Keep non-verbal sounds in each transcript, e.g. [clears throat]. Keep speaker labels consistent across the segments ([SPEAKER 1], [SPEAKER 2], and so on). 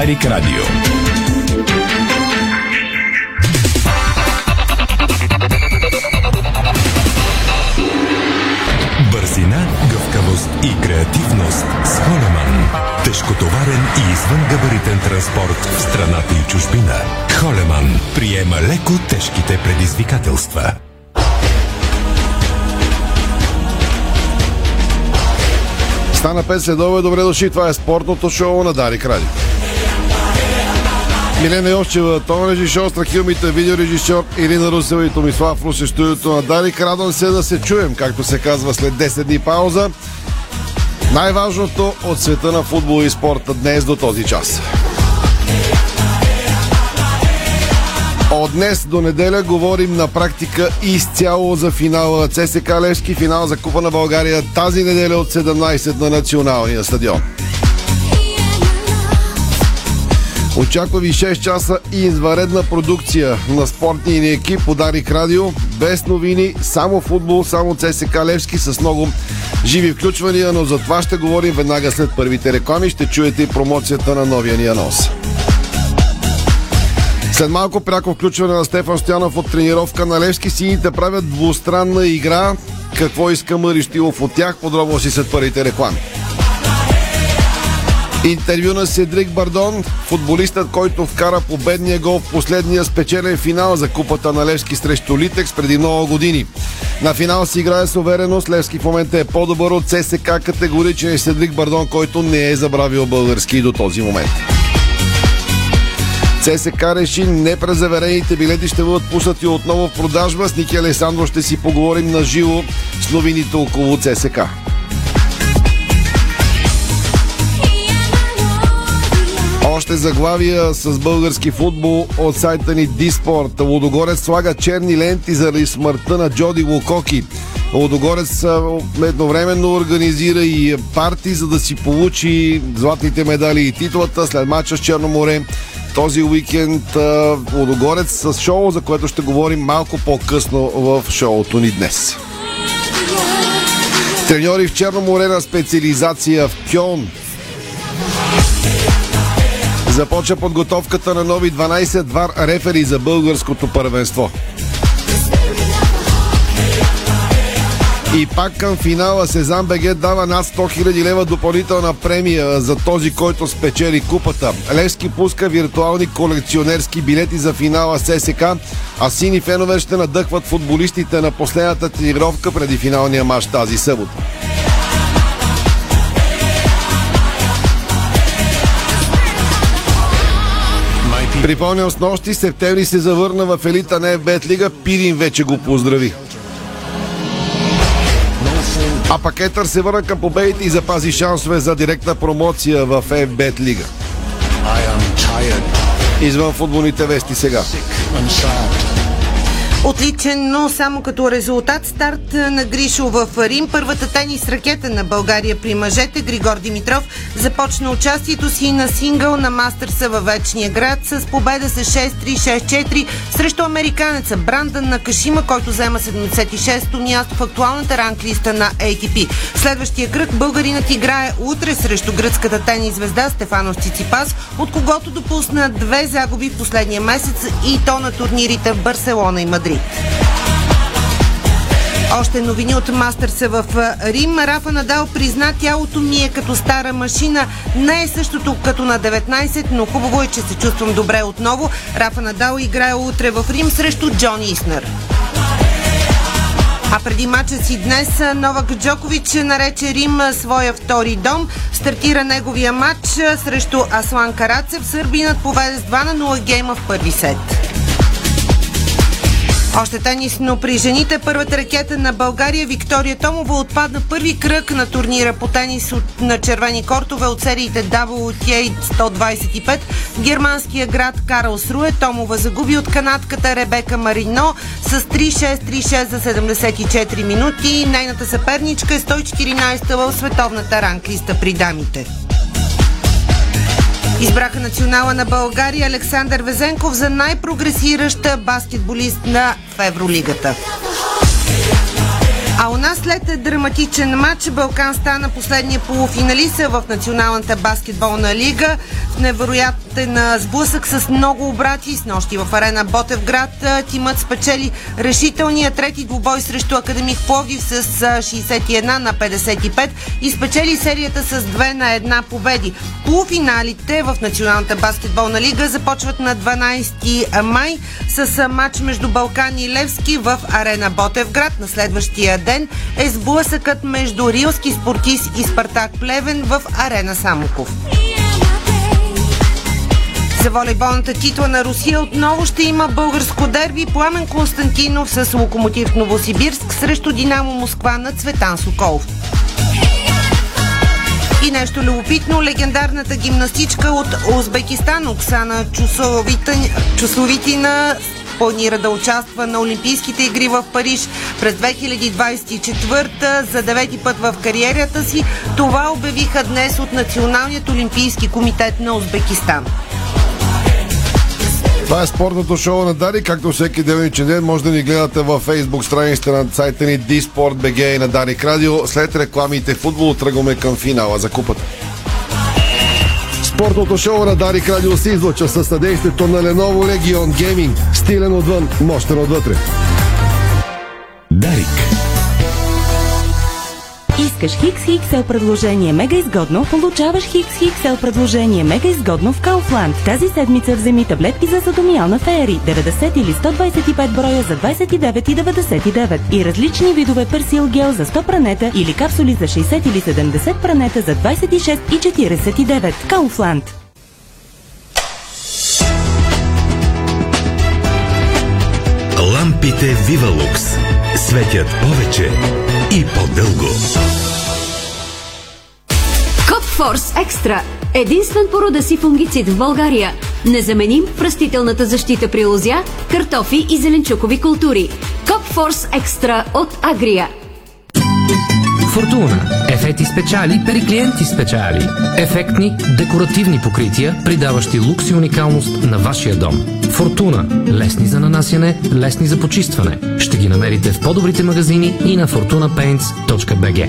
[SPEAKER 1] Дарик Радио. Бързина, гъвкавост и креативност с Холеман. Тежкотоварен и извънгабаритен транспорт в страната и чужбина. Холеман приема леко тежките предизвикателства.
[SPEAKER 2] Стана 5 следове, добре дошли. Това е спортното шоу на Дарик Ради. Милена Йовчева, тон режисьор, страхилмите, видеорежисьор Ирина Русева и Томислав Русе, студиото на Дарик. Радвам се да се чуем, както се казва след 10 дни пауза. Най-важното от света на футбол и спорта днес до този час. От днес до неделя говорим на практика изцяло за финала на ЦСК Левски, финал за Купа на България тази неделя от 17 на националния стадион. Очаква ви 6 часа и изваредна продукция на спортния ни екип по Дарик Радио. Без новини, само футбол, само ЦСК Левски с много живи включвания, но за това ще говорим веднага след първите реклами. Ще чуете и промоцията на новия ни анонс. След малко пряко включване на Стефан Стоянов от тренировка на Левски сините правят двустранна игра. Какво иска Мари Штилов от тях? Подробно си след първите реклами. Интервю на Седрик Бардон, футболистът, който вкара победния гол в последния спечелен финал за купата на Левски срещу Литекс преди много години. На финал си играе с увереност. Левски в момента е по-добър от ЦСК категоричен е Седрик Бардон, който не е забравил български до този момент. ЦСК реши непрезаверените билети ще бъдат пуснати отново в продажба. С Ники Алесандро ще си поговорим на живо с новините около ЦСК. Още заглавия с български футбол от сайта ни Диспорт. Лодогорец слага черни ленти заради смъртта на Джоди Лукоки. Лодогорец едновременно организира и парти, за да си получи златните медали и титлата след мача с Черноморе. Този уикенд Лодогорец с шоу, за което ще говорим малко по-късно в шоуто ни днес. Треньори в Черно море на специализация в Кьон. Започва подготовката на нови 12 вар рефери за българското първенство. И пак към финала Сезан БГ дава над 100 000 лева допълнителна премия за този, който спечели купата. Левски пуска виртуални колекционерски билети за финала ССК, а сини фенове ще надъхват футболистите на последната тренировка преди финалния матч тази събота. Припомням с нощи, септември се завърна в елита на FBET Лига, Пирин вече го поздрави. А пакетър се върна към победите и запази шансове за директна промоция в FBET Лига. Извън футболните вести сега.
[SPEAKER 3] Отличен, но само като резултат старт на Гришо в Рим. Първата тенис ракета на България при мъжете Григор Димитров започна участието си на сингъл на Мастърса във Вечния град с победа с 6-3-6-4 срещу американеца Брандън на Кашима, който взема 76-то място в актуалната ранглиста на ATP. Следващия кръг българинът играе утре срещу гръцката тенис звезда Стефанос Циципас, от когото допусна две загуби в последния месец и то на турнирите в Барселона и Мадрид. Още новини от Мастърса в Рим. Рафа Надал призна тялото ми е като стара машина. Не е същото като на 19, но хубаво е, че се чувствам добре отново. Рафа Надал играе утре в Рим срещу Джон Иснер. А преди мача си днес Новак Джокович нарече Рим своя втори дом. Стартира неговия матч срещу Аслан Карацев. Сърбинът поведе с 2 на 0 гейма в първи сет. Още тенис, но при жените първата ракета на България Виктория Томова отпадна първи кръг на турнира по тенис от, на червени кортове от сериите WTA 125. Германския град Карлс Руе Томова загуби от канадката Ребека Марино с 3-6-3-6 за 74 минути. Нейната съперничка е 114 в световната ранглиста при дамите. Избраха национала на България Александър Везенков за най-прогресираща баскетболист на Евролигата. А у нас след драматичен матч Балкан стана последния полуфиналист в Националната баскетболна лига. В невероятно на сблъсък с много обрати. С нощи в арена Ботевград тимът спечели решителния трети двубой срещу Академик Пловдив с 61 на 55 и спечели серията с 2 на 1 победи. Полуфиналите в Националната баскетболна лига започват на 12 май с матч между Балкани и Левски в арена Ботевград. На следващия ден е сблъсъкът между Рилски спортист и Спартак Плевен в арена Самоков. За волейболната титла на Русия отново ще има българско дерби Пламен Константинов с Локомотив Новосибирск срещу Динамо Москва на Цветан Соколов. И нещо любопитно, легендарната гимнастичка от Узбекистан Оксана Чусовитина планира да участва на Олимпийските игри в Париж през 2024 за девети път в кариерата си. Това обявиха днес от Националният олимпийски комитет на Узбекистан.
[SPEAKER 2] Това е спортното шоу на Дари. Както всеки делничен ден може да ни гледате във фейсбук страницата на сайта ни DSport.bg и на Дарик Радио. След рекламите футбол тръгваме към финала за купата. Спортното шоу на Дарик Радио се излъчва със съдействието на Lenovo Legion Gaming. Стилен отвън, мощен отвътре.
[SPEAKER 1] Дарик.
[SPEAKER 4] Искаш Хикс XL предложение мега изгодно, получаваш Хикс XL предложение мега изгодно в Kaufland. Тази седмица вземи таблетки за садомиална феери 90 или 125 броя за 29,99 и различни видове персил гел за 100 пранета или капсули за 60 или 70 пранета за 26,49. Kaufland.
[SPEAKER 1] Лампите Вивалукс светят повече и по-дълго.
[SPEAKER 5] Копфорс Екстра. Единствен по рода си фунгицид в България. Незаменим в растителната защита при лозя, картофи и зеленчукови култури. Копфорс Екстра от Агрия.
[SPEAKER 6] Фортуна. Ефекти спечали при клиенти спечали. Ефектни, декоративни покрития, придаващи лукс и уникалност на вашия дом. Фортуна. Лесни за нанасяне, лесни за почистване. Ще ги намерите в по-добрите магазини и на fortunapaints.bg.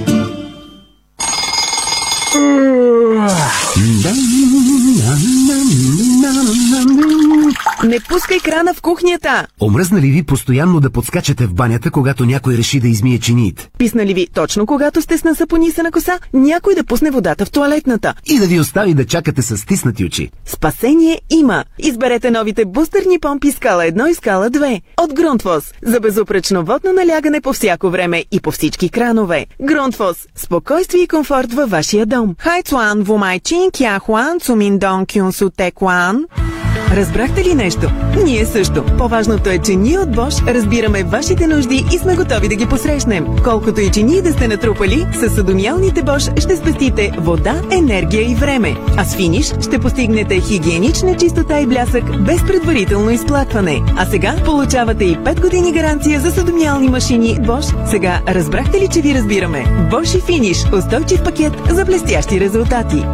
[SPEAKER 7] Не пускай крана в кухнята!
[SPEAKER 8] Омръзна ли ви постоянно да подскачате в банята, когато някой реши да измие чиниите?
[SPEAKER 7] Писна ли ви точно когато сте с насапонисана коса, някой да пусне водата в туалетната?
[SPEAKER 8] И да ви остави да чакате с стиснати очи?
[SPEAKER 7] Спасение има! Изберете новите бустерни помпи Скала 1 и Скала 2 от Грунтвос за безупречно водно налягане по всяко време и по всички кранове. Грунтвос – спокойствие и комфорт във вашия дом. Хайцуан, Вумайчин, Кяхуан, Цуминдон, Кюнсу, Текуан. Разбрахте ли нещо? Ние също. По-важното е, че ние от Bosch разбираме вашите нужди и сме готови да ги посрещнем. Колкото и че ние да сте натрупали, с съдомиалните Bosch ще спестите вода, енергия и време. А с финиш ще постигнете хигиенична чистота и блясък без предварително изплакване. А сега получавате и 5 години гаранция за съдомиални машини Bosch. Сега разбрахте ли, че ви разбираме? Bosch и финиш. Устойчив пакет за блестящи резултати.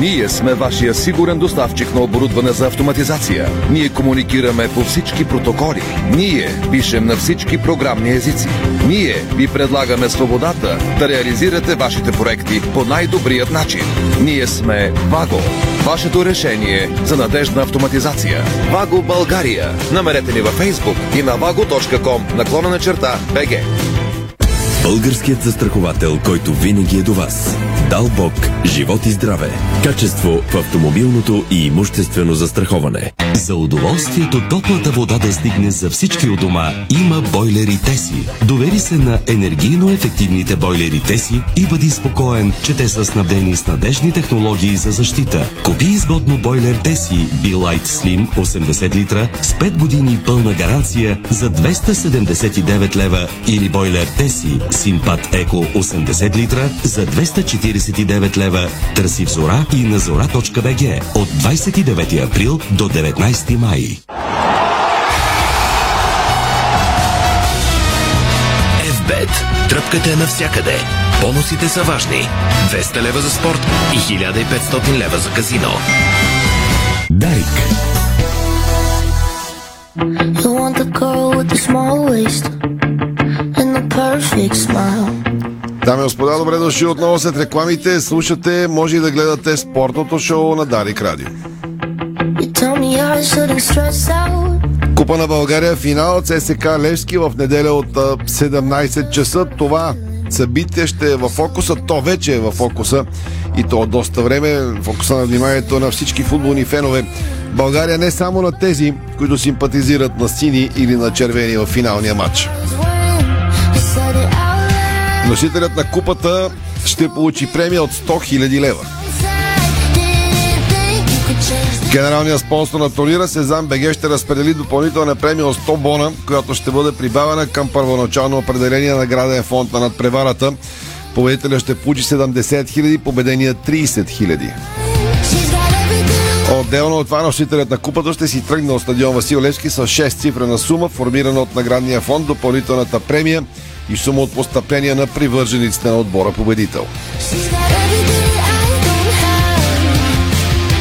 [SPEAKER 9] Ние сме вашия сигурен доставчик на оборудване за автоматизация. Ние комуникираме по всички протоколи. Ние пишем на всички програмни езици. Ние ви предлагаме свободата да реализирате вашите проекти по най-добрият начин. Ние сме Ваго. Вашето решение за надежна автоматизация. Ваго България. Намерете ни във Facebook и на vago.com наклона на черта БГ.
[SPEAKER 1] Българският застраховател, който винаги е до вас. Дал Бог, живот и здраве. Качество в автомобилното и имуществено застраховане. За удоволствието топлата вода да стигне за всички у дома, има бойлери Теси. Довери се на енергийно ефективните бойлери Теси и бъди спокоен, че те са снабдени с надежни технологии за защита. Купи изгодно бойлер Теси B-Light Slim 80 литра с 5 години пълна гаранция за 279 лева или бойлер Теси Симпат Еко 80 литра за 249 лева. Търси в Зора и на zora.bg от 29 април до 19 май. FBET. Тръпката е навсякъде. Бонусите са важни. 200 лева за спорт и 1500 лева за казино. Дарик.
[SPEAKER 10] You want the girl with the small waist
[SPEAKER 2] Дами и господа, добре дошли отново след рекламите. Слушате, може и да гледате спортното шоу на Дарик Радио. Купа на България, финал ЦСК Левски в неделя от 17 часа. Това събитие ще е в фокуса, то вече е в фокуса и то от доста време, фокуса на вниманието на всички футболни фенове. България не само на тези, които симпатизират на сини или на червени в финалния матч. Носителят на купата ще получи премия от 100 000 лева. Генералният спонсор на турнира Сезан БГ ще разпредели допълнителна премия от 100 бона, която ще бъде прибавена към първоначално определение на граден фонд на надпреварата. Победителя ще получи 70 000, победения 30 000. Отделно от това носителят на купата ще си тръгне от стадион Васил Левски с 6 цифрена сума, формирана от наградния фонд, допълнителната премия и сума от постъпления на привържениците на отбора победител.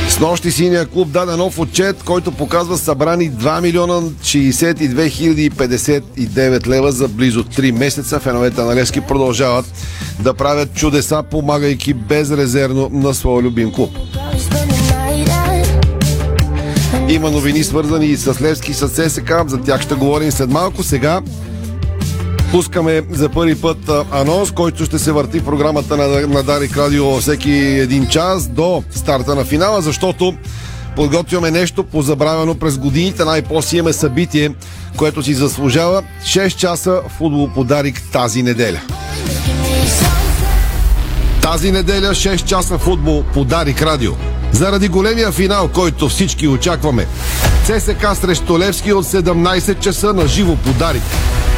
[SPEAKER 2] С нощи синия клуб даде нов отчет, който показва събрани 2 милиона 62 хиляди 59 лева за близо 3 месеца. Феновете на Левски продължават да правят чудеса, помагайки безрезервно на своя любим клуб. Има новини свързани и с Левски, с ССК. За тях ще говорим след малко. Сега пускаме за първи път анонс, който ще се върти в програмата на, на Дарик Радио всеки един час до старта на финала, защото подготвяме нещо позабравено през годините. Най-после имаме събитие, което си заслужава 6 часа футбол подарик тази неделя. Тази неделя 6 часа футбол подарик радио. Заради големия финал, който всички очакваме. ЦСК срещу Левски от 17 часа на живо подарик.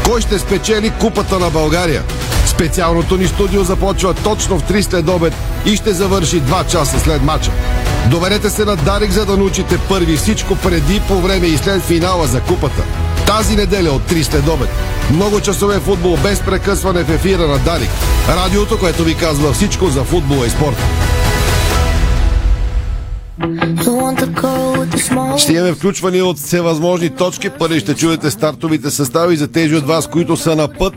[SPEAKER 2] Кой ще спечели Купата на България? Специалното ни студио започва точно в 3 след обед и ще завърши 2 часа след мача. Доверете се на Дарик, за да научите първи всичко преди, по време и след финала за Купата. Тази неделя от 3 след обед. Много часове футбол без прекъсване в ефира на Дарик. Радиото, което ви казва всичко за футбола и спорта. Ще имаме включвани от всевъзможни точки. Първи ще чуете стартовите състави за тези от вас, които са на път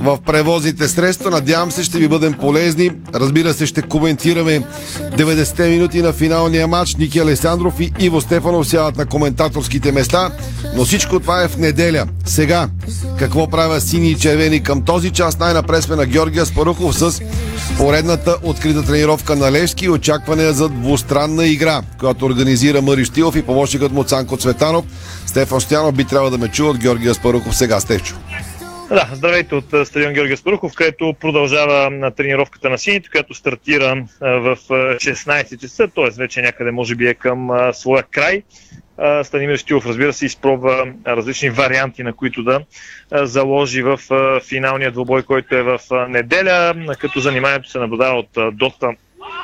[SPEAKER 2] в превозните средства. Надявам се, ще ви бъдем полезни. Разбира се, ще коментираме 90-те минути на финалния матч. Ники Алесандров и Иво Стефанов сядат на коментаторските места. Но всичко това е в неделя. Сега, какво правят сини и червени към този час? Най-напред сме на Георгия Спарухов с поредната открита тренировка на Левски и очакване за двустранна игра, която организира Мари Штилов и помощникът му Цанко Цветанов. Стефан Стоянов би трябва да ме чува от Георгия Спарухов. Сега, Стефчо.
[SPEAKER 11] Да, здравейте от стадион Георгия Спарухов, където продължава на тренировката на сините, която стартира в 16 часа, т.е. вече някъде може би е към своя край. Станимир Стилов, разбира се, изпробва различни варианти, на които да заложи в финалния двубой, който е в неделя, като заниманието се наблюдава от доста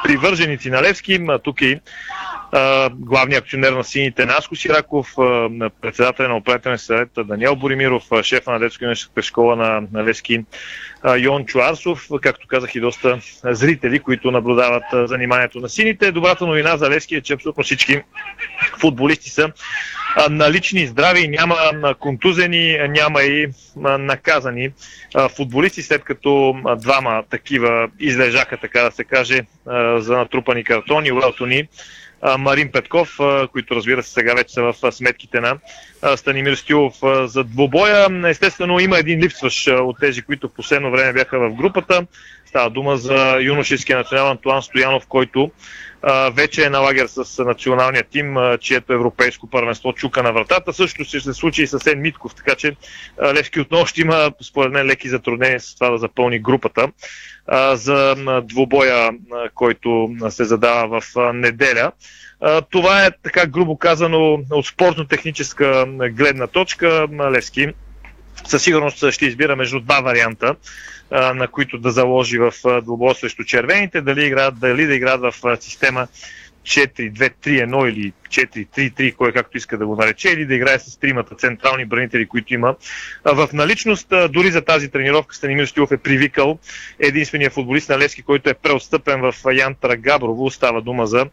[SPEAKER 11] привърженици на Левски. Тук и главният акционер на сините Наско Сираков, председателя на управителния съвет Даниел Боримиров, шефа на детско юношеската школа на, на Левски Йон Чуарсов, както казах и доста зрители, които наблюдават заниманието на сините. Добрата новина за Левски е, че абсолютно всички футболисти са налични, здрави, няма контузени, няма и наказани футболисти, след като двама такива излежаха, така да се каже, за натрупани картони, Уелтони Марин Петков, които разбира се сега вече са в сметките на Станимир Стюлов за двобоя. Естествено има един липсващ от тези, които в последно време бяха в групата. Става дума за юношеския национал Антуан Стоянов, който вече е на лагер с националния тим, чието европейско първенство чука на вратата. Също ще се случи и с Ен Митков, така че Левски отново ще има, според мен, леки затруднения с това да запълни групата за двубоя, който се задава в неделя. Това е така грубо казано от спортно-техническа гледна точка. Левски със сигурност ще избира между два варианта, на които да заложи в двубоя срещу червените, дали, играят, дали да играят в система 4-2-3-1 или 4-3-3, кой както иска да го нарече, или да играе с тримата централни бранители, които има. В наличност, дори за тази тренировка, Станимир Стилов е привикал единствения футболист на Левски, който е преотстъпен в Янтара Габрово. Става дума за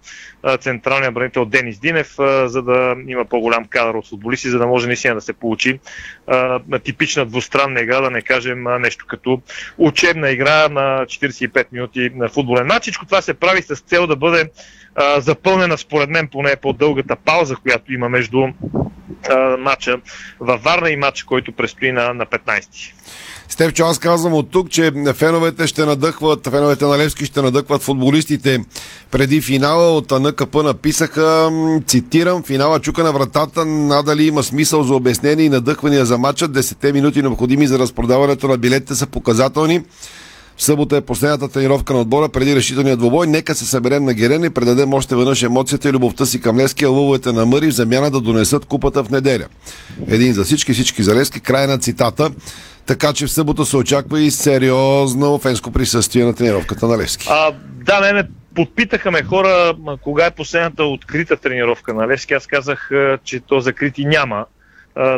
[SPEAKER 11] централния бранител Денис Динев, за да има по-голям кадър от футболисти, за да може наистина да се получи типична двустранна игра, да не кажем нещо като учебна игра на 45 минути на футболен матч. Всичко това се прави с цел да бъде запълнена според мен поне по-дългата пауза, която има между а, матча във Варна и матча, който предстои на, на 15-ти.
[SPEAKER 2] Степчо, аз казвам от тук, че феновете ще надъхват, феновете на Левски ще надъхват футболистите преди финала. От НКП написаха, цитирам, финала чука на вратата, надали има смисъл за обяснение и надъхвания за матча. Десетте минути необходими за разпродаването на билетите са показателни. В събота е последната тренировка на отбора преди решителния двобой. Нека се съберем на Герен и предадем още веднъж емоцията и любовта си към Лески, лъвовете на Мъри в замяна да донесат купата в неделя. Един за всички, всички за Лески. Край на цитата. Така че в събота се очаква и сериозно фенско присъствие на тренировката на Левски.
[SPEAKER 11] А, да, не, не подпитаха ме хора кога е последната открита тренировка на Левски. Аз казах, че то закрити няма.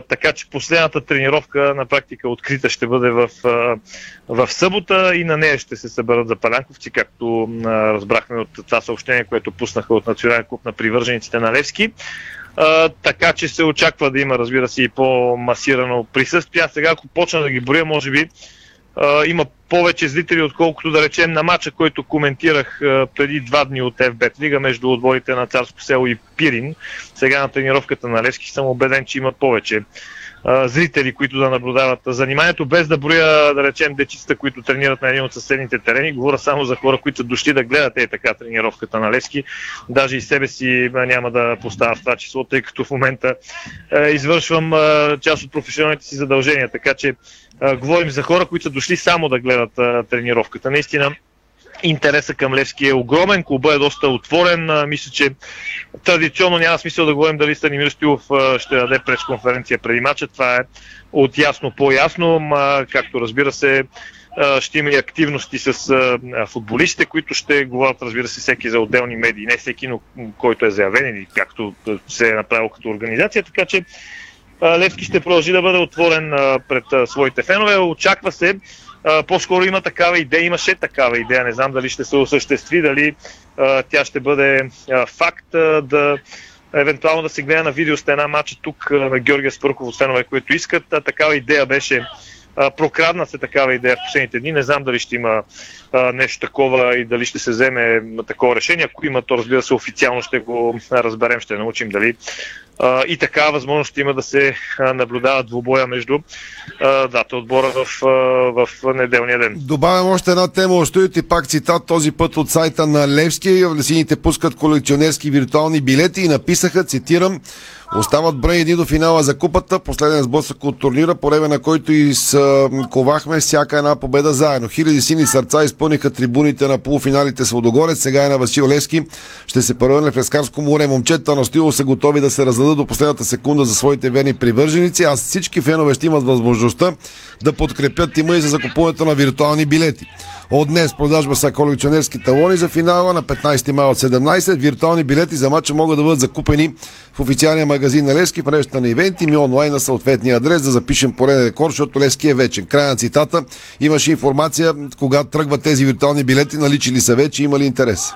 [SPEAKER 11] Така че последната тренировка на практика открита ще бъде в, в събота и на нея ще се съберат за палянковци, както разбрахме от това съобщение, което пуснаха от Национален клуб на привържениците на Левски. Така че се очаква да има, разбира се, и по-масирано присъствие. А сега, ако почна да ги броя, може би а, има повече зрители, отколкото да речем на матча, който коментирах а, преди два дни от FBET Лига между отборите на Царско село и Пирин. Сега на тренировката на Левски съм убеден, че има повече зрители, които да наблюдават заниманието, без да броя, да речем, дечицата, които тренират на един от съседните терени. Говоря само за хора, които са дошли да гледат е така тренировката на Левски. Даже и себе си няма да поставя в това число, тъй като в момента е, извършвам е, част от професионалните си задължения. Така че говорим за хора, които са дошли само да гледат е, тренировката. Наистина, интереса към Левски е огромен, клуба е доста отворен. Мисля, че традиционно няма смисъл да говорим дали Станимир Стилов ще даде пресконференция преди мача. Това е от ясно по-ясно, както разбира се, ще има и активности с футболистите, които ще говорят, разбира се, всеки за отделни медии, не всеки, но който е заявен или както се е направил като организация, така че Левски ще продължи да бъде отворен пред своите фенове. Очаква се по-скоро има такава идея, имаше такава идея, не знам дали ще се осъществи, дали тя ще бъде факт да евентуално да се гледа на видео стена матча тук на Георгия Спърков от фенове, които искат. Такава идея беше прокрадна се такава идея в последните дни. Не знам дали ще има нещо такова и дали ще се вземе такова решение. Ако има, то разбира се официално ще го разберем, ще научим дали а, и така възможност има да се наблюдава двубоя между а, двата отбора в, а, в неделния ден.
[SPEAKER 2] Добавям още една тема. Остоите пак цитат този път от сайта на Левски. Сините пускат колекционерски виртуални билети и написаха, цитирам, Остават брои едни до финала за купата, последен сблъсък от турнира, по време на който изковахме всяка една победа заедно. Хиляди сини сърца изпълниха трибуните на полуфиналите с Водогорец, сега е на Васил Лески. Ще се превърне в Лескарско море. Момчета на Стило са готови да се раздадат до последната секунда за своите верни привърженици, а всички фенове ще имат възможността да подкрепят тима и за закупуването на виртуални билети. От днес продажба са колекционерски талони за финала на 15 мая от 17. Виртуални билети за матча могат да бъдат закупени в официалния магазин на Лески, в мрежата на ивенти ми онлайн на съответния адрес да запишем пореден рекорд, защото Лески е вечен. Край на цитата. Имаше информация кога тръгват тези виртуални билети, наличи ли са вече, има ли интерес?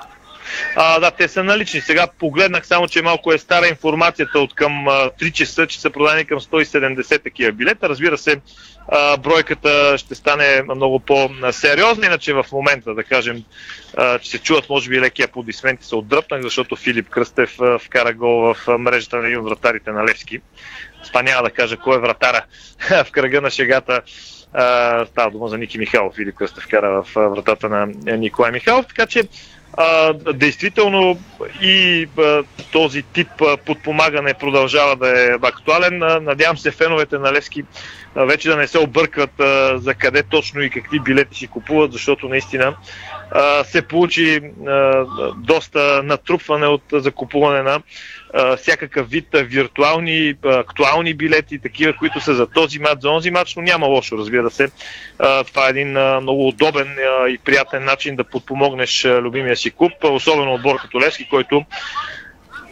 [SPEAKER 11] А, да, те са налични. Сега погледнах само, че малко е стара информацията от към 3 часа, че са продадени към 170 такива билета. Разбира се, а, бройката ще стане много по-сериозна, иначе в момента, да кажем, а, че се чуват може би леки аплодисменти, се отдръпнах, защото Филип Кръстев а, вкара гол в мрежата на един вратарите на Левски. Това няма да кажа кой е вратара [laughs] в кръга на шегата. Става дума за Ники Михайлов. Филип Кръстев вкара в вратата на Николай Михайлов. Така че а, действително и а, този тип а, подпомагане продължава да е актуален. А, надявам се феновете на Левски вече да не се объркват а, за къде точно и какви билети си купуват, защото наистина а, се получи доста натрупване от закупуване на всякакъв вид виртуални, актуални билети, такива, които са за този матч, за онзи матч, но няма лошо, разбира се. Това е един много удобен и приятен начин да подпомогнеш любимия си клуб, особено отбор като Левски, който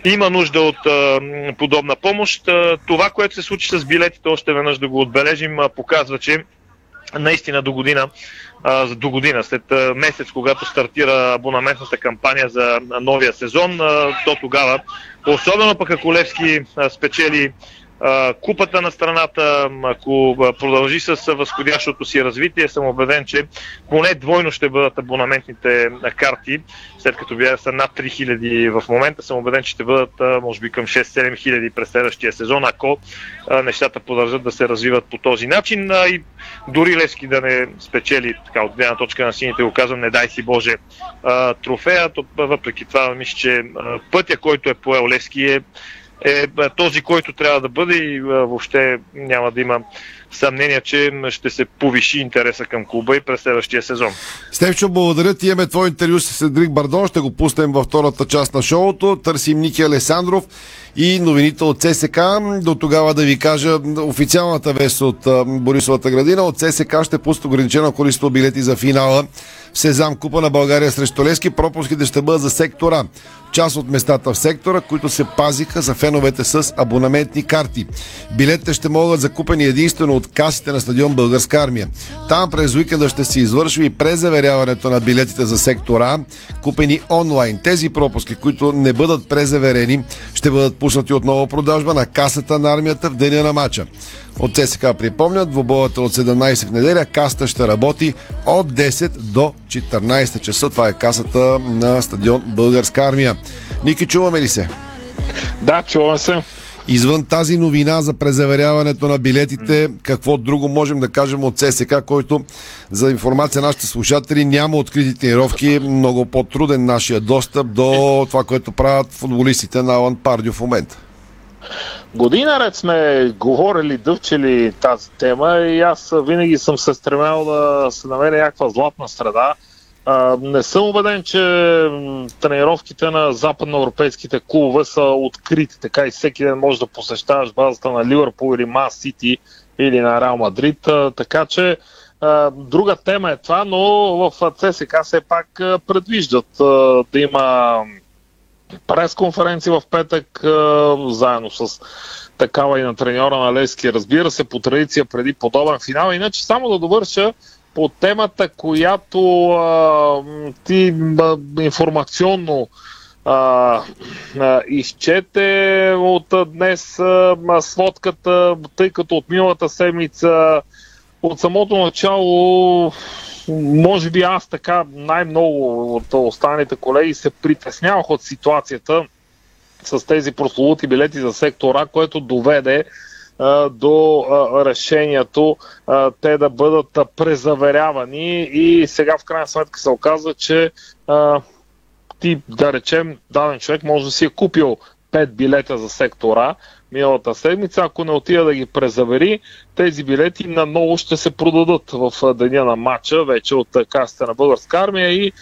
[SPEAKER 11] има нужда от а, подобна помощ. Това, което се случи с билетите, още веднъж да го отбележим, показва, че наистина до година, до година, след месец, когато стартира абонаментната кампания за новия сезон, то тогава, особено пък ако Левски спечели купата на страната, ако продължи с възходящото си развитие, съм убеден, че поне двойно ще бъдат абонаментните карти, след като бяха са над 3000 в момента, съм убеден, че ще бъдат може би към 6-7 хиляди през следващия сезон, ако нещата продължат да се развиват по този начин. И дори Левски да не спечели така, от гледна точка на сините, го казвам, не дай си Боже трофея, то въпреки това мисля, че пътя, който е поел Левски е е този, който трябва да бъде и въобще няма да има съмнение, че ще се повиши интереса към клуба и през следващия сезон.
[SPEAKER 2] Стевчо, благодаря ти. Имаме твой интервю с Седрик Бардон. Ще го пуснем във втората част на шоуто. Търсим Ники Алесандров и новините от ЦСК. До тогава да ви кажа официалната вест от Борисовата градина. От ЦСК ще пусне ограничено количество билети за финала в Сезам Купа на България срещу Лески. Пропуските ще бъдат за сектора част от местата в сектора, които се пазиха за феновете с абонаментни карти. Билетите ще могат закупени единствено от касите на стадион Българска армия. Там през уикенда ще се извършва и презаверяването на билетите за сектора, купени онлайн. Тези пропуски, които не бъдат презаверени, ще бъдат пуснати отново продажба на касата на армията в деня на матча. От ЦСК припомнят, двобоята от 17 в неделя, каста ще работи от 10 до 14 часа. Това е касата на стадион Българска армия. Ники, чуваме ли се?
[SPEAKER 12] Да, чуваме се.
[SPEAKER 2] Извън тази новина за презаверяването на билетите, какво друго можем да кажем от ЦСК, който за информация на нашите слушатели няма открити тренировки, много по-труден нашия достъп до това, което правят футболистите на Алан Пардио в момента.
[SPEAKER 12] Година ред сме говорили, дъвчели тази тема и аз винаги съм се стремял да се намеря някаква златна среда. А, не съм убеден, че тренировките на западноевропейските клубове са открити, така и всеки ден можеш да посещаваш базата на Ливърпул или Мас Сити или на Реал Мадрид, така че друга тема е това, но в ЦСК все пак предвиждат да има пресконференция в петък, заедно с такава и на треньора на Лески. Разбира се, по традиция преди подобен финал. Иначе само да довърша по темата, която а, ти а, информационно а, а, изчете от а, днес а, сводката, тъй като от миналата седмица от самото начало може би аз така най-много от останалите колеги се притеснявах от ситуацията с тези прословути билети за сектора, което доведе до решението те да бъдат презаверявани и сега в крайна сметка се оказва, че ти, да речем, даден човек може да си е купил 5 билета за сектора, миналата седмица. Ако не отида да ги презавери, тези билети наново ще се продадат в деня на матча, вече от касата на българска армия и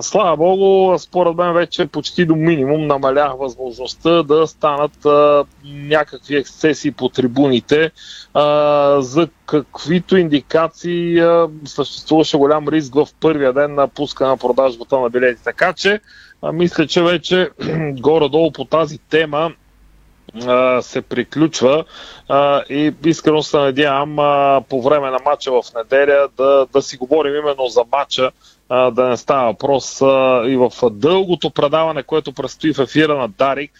[SPEAKER 12] слава Богу, според мен вече почти до минимум намалях възможността да станат а, някакви ексцесии по трибуните, а, за каквито индикации а, съществуваше голям риск в първия ден на пуска на продажбата на билети. Така че, а, мисля, че вече [clears throat] горе-долу по тази тема се приключва а, и искрено се надявам а, по време на матча в неделя да, да си говорим именно за матча, а, да не става въпрос а, и в дългото предаване, което предстои в ефира на Дарик,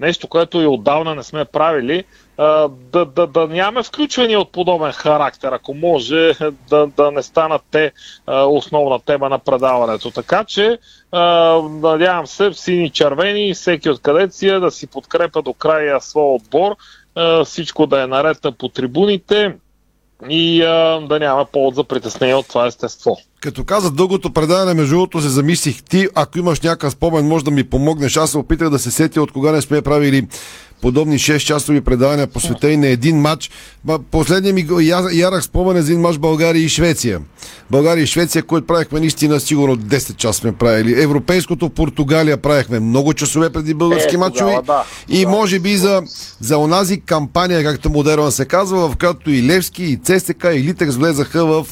[SPEAKER 12] нещо, което и отдавна не сме правили, а, да, да, да нямаме включвания от подобен характер, ако може да, да не станат те а, основна тема на предаването. Така че, а, надявам се, сини червени, всеки откъде си е да си подкрепа до края своя отбор, а, всичко да е наред по трибуните и а, да няма повод за притеснение от това естество.
[SPEAKER 2] Като каза дългото предаване, между другото се замислих ти, ако имаш някакъв спомен, може да ми помогнеш. Аз се опитах да се сетя от кога не сме правили подобни 6-часови предавания посветени на един матч. Последният ми ярах спомен е за един матч България и Швеция. България и Швеция, който правихме наистина сигурно 10 часа сме правили. Европейското Португалия правихме много часове преди български е, матчове. Да. И може би за, за онази кампания, както модерно се казва, в която и Левски, и ЦСК, и Литекс влезаха в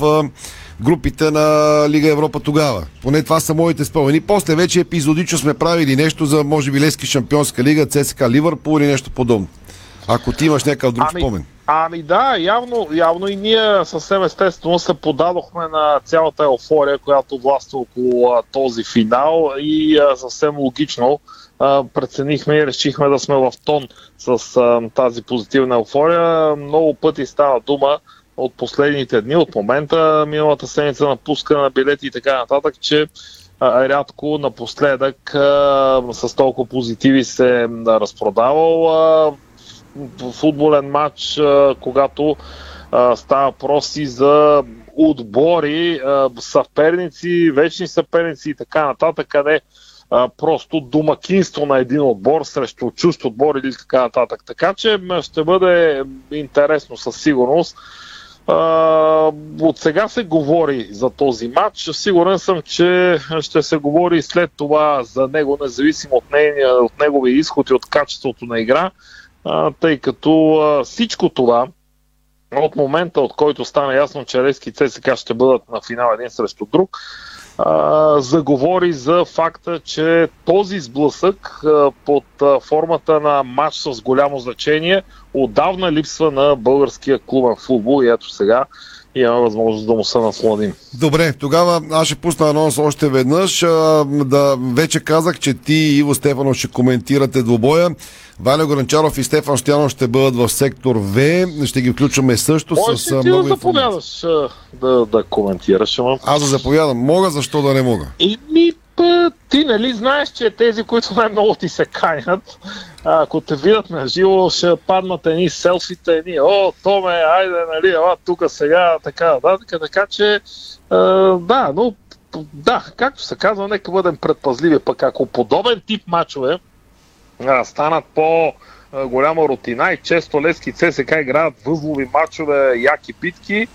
[SPEAKER 2] групите на Лига Европа тогава. Поне това са моите спомени. После вече епизодично сме правили нещо за, може би, Лески Шампионска лига, ЦСК Ливърпул или нещо подобно. Ако ти имаш някакъв друг
[SPEAKER 12] ами,
[SPEAKER 2] спомен.
[SPEAKER 12] Ами да, явно, явно и ние съвсем естествено се подадохме на цялата еуфория, която властва около а, този финал и а, съвсем логично а, преценихме и решихме да сме в тон с а, тази позитивна еуфория. Много пъти става дума от последните дни, от момента миналата седмица на пуска на билети и така нататък, че а, рядко напоследък а, с толкова позитиви се а, разпродавал а, футболен матч, а, когато а, става въпроси за отбори, а, съперници, вечни съперници и така нататък, къде а, просто домакинство на един отбор срещу чужд отбор или така нататък. Така че ще бъде интересно със сигурност от сега се говори за този матч. Сигурен съм, че ще се говори след това за него, независимо от, нейния, от неговия изход и от качеството на игра, тъй като всичко това, от момента, от който стана ясно, че Лески и ЦСКА ще бъдат на финал един срещу друг, заговори за факта, че този сблъсък под формата на матч с голямо значение отдавна липсва на българския клубен футбол. И ето сега имаме възможност да му се насладим.
[SPEAKER 2] Добре, тогава аз ще пусна анонс още веднъж. Да, вече казах, че ти и Иво Стефанов ще коментирате двобоя. Валя Горанчаров и Стефан Стоянов ще бъдат в сектор В. Ще ги включваме също
[SPEAKER 12] Може
[SPEAKER 2] с
[SPEAKER 12] много да заповядаш да, да коментираш. Ама...
[SPEAKER 2] Аз да заповядам. Мога, защо да не мога?
[SPEAKER 12] И ми, ти нали знаеш, че тези, които най-много ти се канят, ако те видят на живо, ще паднат едни селфите, едни, о, Томе, айде, нали, ела, тук сега, така, да, така, така че, а, да, но, да, както се казва, нека бъдем предпазливи, пък. Ако подобен тип мачове а, станат по голяма рутина и често Лески ЦСК играят възлови мачове, яки питки,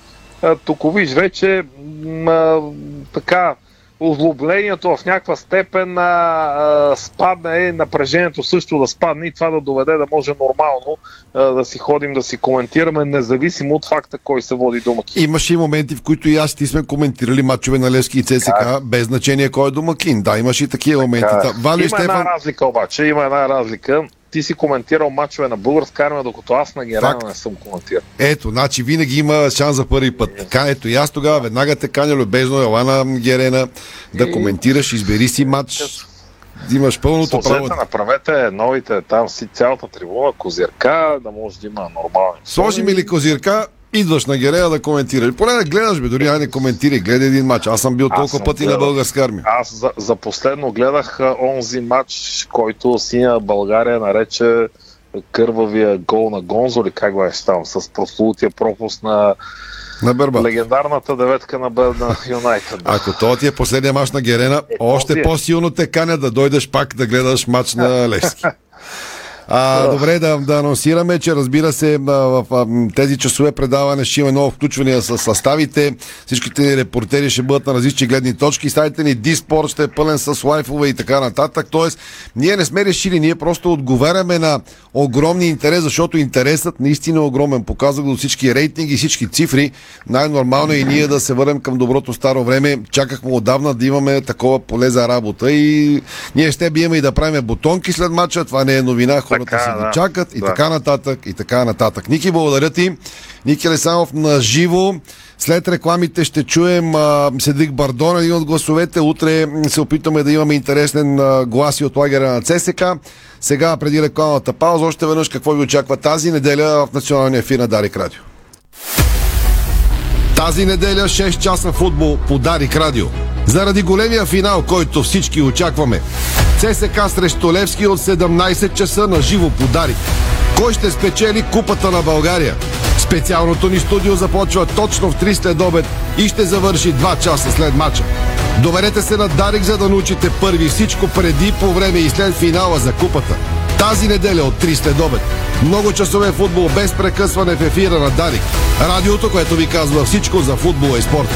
[SPEAKER 12] тук виж вече м- така озлоблението в някаква степен а, а, спадне, напрежението също да спадне и това да доведе да може нормално а, да си ходим, да си коментираме, независимо от факта кой се води домакин.
[SPEAKER 2] Имаше и моменти, в които и аз ти сме коментирали матчове на Левски и ЦСК, да. без значение кой е домакин. Да, имаше и такива моменти.
[SPEAKER 12] Така, Вали има Стефан... една разлика обаче, има една разлика ти си коментирал мачове на българска армия, докато аз на Герана не съм коментирал.
[SPEAKER 2] Ето, значи винаги има шанс за първи път. Така, ето и аз тогава веднага те каня любезно, ела на Герена да и... коментираш, избери си матч. Имаш пълното Служете, право.
[SPEAKER 12] направете новите там си цялата трибуна, козирка, да може да има нормални.
[SPEAKER 2] Сложи ми ли козирка, идваш на Герея да коментираш. Поне да гледаш, бе, дори не коментирай, гледай един матч. Аз съм бил толкова пъти гледал. на българска армия.
[SPEAKER 12] Аз за, за последно гледах онзи матч, който синя България нарече кървавия гол на Гонзо, или как беше там, с прослутия пропуск на
[SPEAKER 2] на Берба.
[SPEAKER 12] Легендарната деветка на, на Юнайтед. [laughs]
[SPEAKER 2] Ако то ти е последния мач на Герена, е, още е. по-силно те каня да дойдеш пак да гледаш мач на [laughs] Лески. А, добре, да, да анонсираме, че разбира се, в, в тези часове предаване ще има ново включвания с съставите. Всичките репортери ще бъдат на различни гледни точки. Сайтите ни Диспорт ще е пълен с лайфове и така нататък. Тоест, ние не сме решили, ние просто отговаряме на огромни интерес, защото интересът наистина е огромен. Показва го всички рейтинги, всички цифри. Най-нормално е и ние да се върнем към доброто старо време. Чакахме отдавна да имаме такова поле за работа и ние ще биеме и да правим бутонки след мача. Това не е новина хората така, си да. чакат и да. така нататък, и така нататък. Ники, благодаря ти. Ники Лесанов на живо. След рекламите ще чуем а, Седик Бардон, един от гласовете. Утре се опитаме да имаме интересен а, глас и от лагера на ЦСК. Сега, преди рекламата пауза, още веднъж какво ви очаква тази неделя в националния ефир на Дарик Радио. Тази неделя 6 часа футбол по Дарик Радио. Заради големия финал, който всички очакваме. ЦСК срещу Левски от 17 часа на живо подари. Кой ще спечели Купата на България? Специалното ни студио започва точно в 3 след обед и ще завърши 2 часа след матча. Доверете се на Дарик, за да научите първи всичко преди, по време и след финала за Купата. Тази неделя от 3 след обед. Много часове футбол без прекъсване в ефира на Дарик. Радиото, което ви казва всичко за футбола и спорта.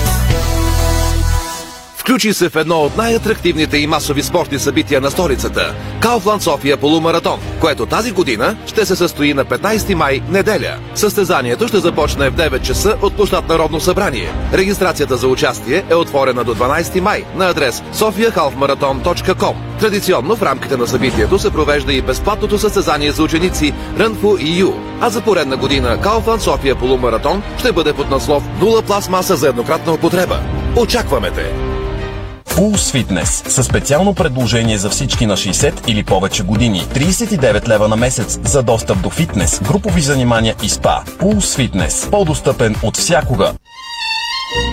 [SPEAKER 9] Включи се в едно от най-атрактивните и масови спортни събития на столицата – Кауфланд София полумаратон, което тази година ще се състои на 15 май, неделя. Състезанието ще започне в 9 часа от площад Народно събрание. Регистрацията за участие е отворена до 12 май на адрес sofiahalfmarathon.com. Традиционно в рамките на събитието се провежда и безплатното състезание за ученици Run for EU. А за поредна година Кауфланд София полумаратон ще бъде под наслов Нула пластмаса за еднократна употреба. Очакваме те!
[SPEAKER 13] Pulse Fitness със специално предложение за всички на 60 или повече години. 39 лева на месец за достъп до фитнес, групови занимания и спа. Pulse Fitness. По-достъпен от всякога.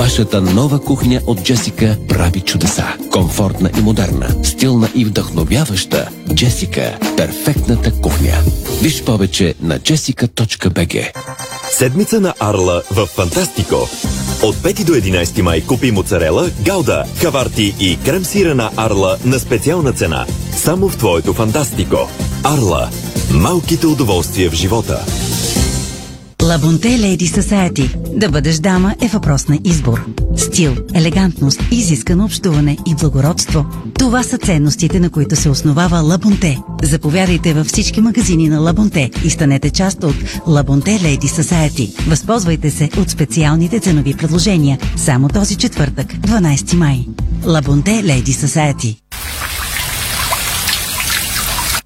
[SPEAKER 14] Вашата нова кухня от Джесика прави чудеса. Комфортна и модерна, стилна и вдъхновяваща. Джесика – перфектната кухня. Виж повече на jessica.bg
[SPEAKER 15] Седмица на Арла в Фантастико. От 5 до 11 май купи моцарела, гауда, хаварти и крем сира на Арла на специална цена. Само в твоето Фантастико. Арла. Малките удоволствия в живота.
[SPEAKER 16] Лабонте Lady Society. Да бъдеш дама е въпрос на избор. Стил, елегантност, изискано общуване и благородство. Това са ценностите, на които се основава Лабонте. Заповядайте във всички магазини на Лабонте и станете част от Лабонте Lady Society. Възползвайте се от специалните ценови предложения. Само този четвъртък, 12 май. Лабонте Lady Society.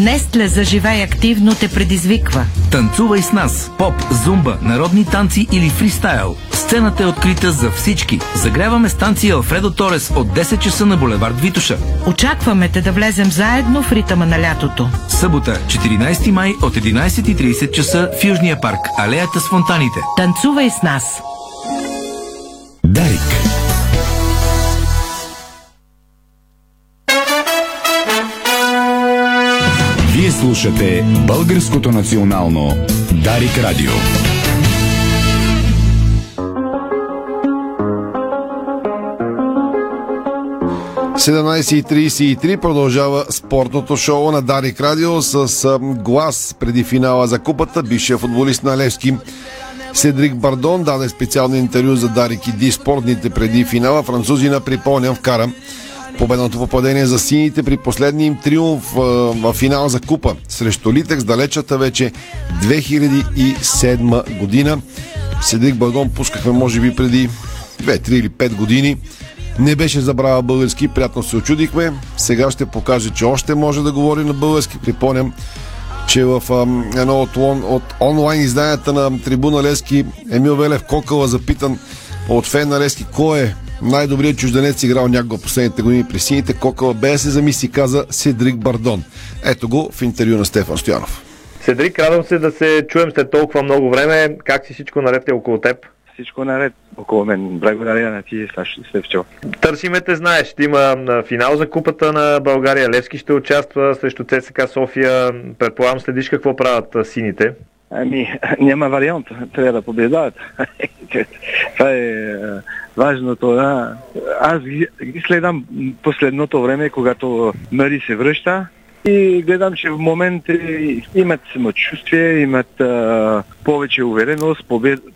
[SPEAKER 17] Нестле заживей активно те предизвиква.
[SPEAKER 18] Танцувай с нас. Поп, зумба, народни танци или фристайл. Сцената е открита за всички. Загряваме станция Алфредо Торес от 10 часа на булевард Витуша.
[SPEAKER 17] Очакваме те да влезем заедно в ритъма на лятото.
[SPEAKER 18] Събота, 14 май от 11.30 часа в Южния парк, алеята с фонтаните.
[SPEAKER 17] Танцувай с нас.
[SPEAKER 19] Дарик. Слушате Българското национално Дарик Радио.
[SPEAKER 2] – 17.33 продължава спортното шоу на Дарик Радио с глас преди финала за купата. Бившия футболист на Левски Седрик Бардон даде специално интервю за Дарик и Ди спортните преди финала. Французина, припомням, вкара победното попадение за сините при последния им триумф в финал за купа срещу Литекс далечата вече 2007 година. Седрик Бардон пускахме може би преди 2, 3 или 5 години. Не беше забравя български, приятно се очудихме. Сега ще покаже, че още може да говори на български. Припомням, че в а, едно от, от онлайн изданията на Трибуна Лески Емил Велев Кокала запитан от фен на Лески. Кой е най-добрият чужденец играл някога последните години при сините? Кокала без се замисли каза Седрик Бардон. Ето го в интервю на Стефан Стоянов.
[SPEAKER 11] Седрик, радвам се да се чуем след толкова много време. Как си всичко наред е около теб?
[SPEAKER 20] Всичко наред около мен. Благодаря на ти, Слевчо.
[SPEAKER 11] Търсиме те, знаеш, ще има финал за купата на България. Левски ще участва срещу ЦСК София. Предполагам, следиш какво правят сините.
[SPEAKER 20] Ами, [laughs] няма вариант. Трябва да побеждават. [laughs] Това е важното. Да. Аз ги следам последното време, когато Мари се връща и гледам, че в момента имат самочувствие, имат а, повече увереност,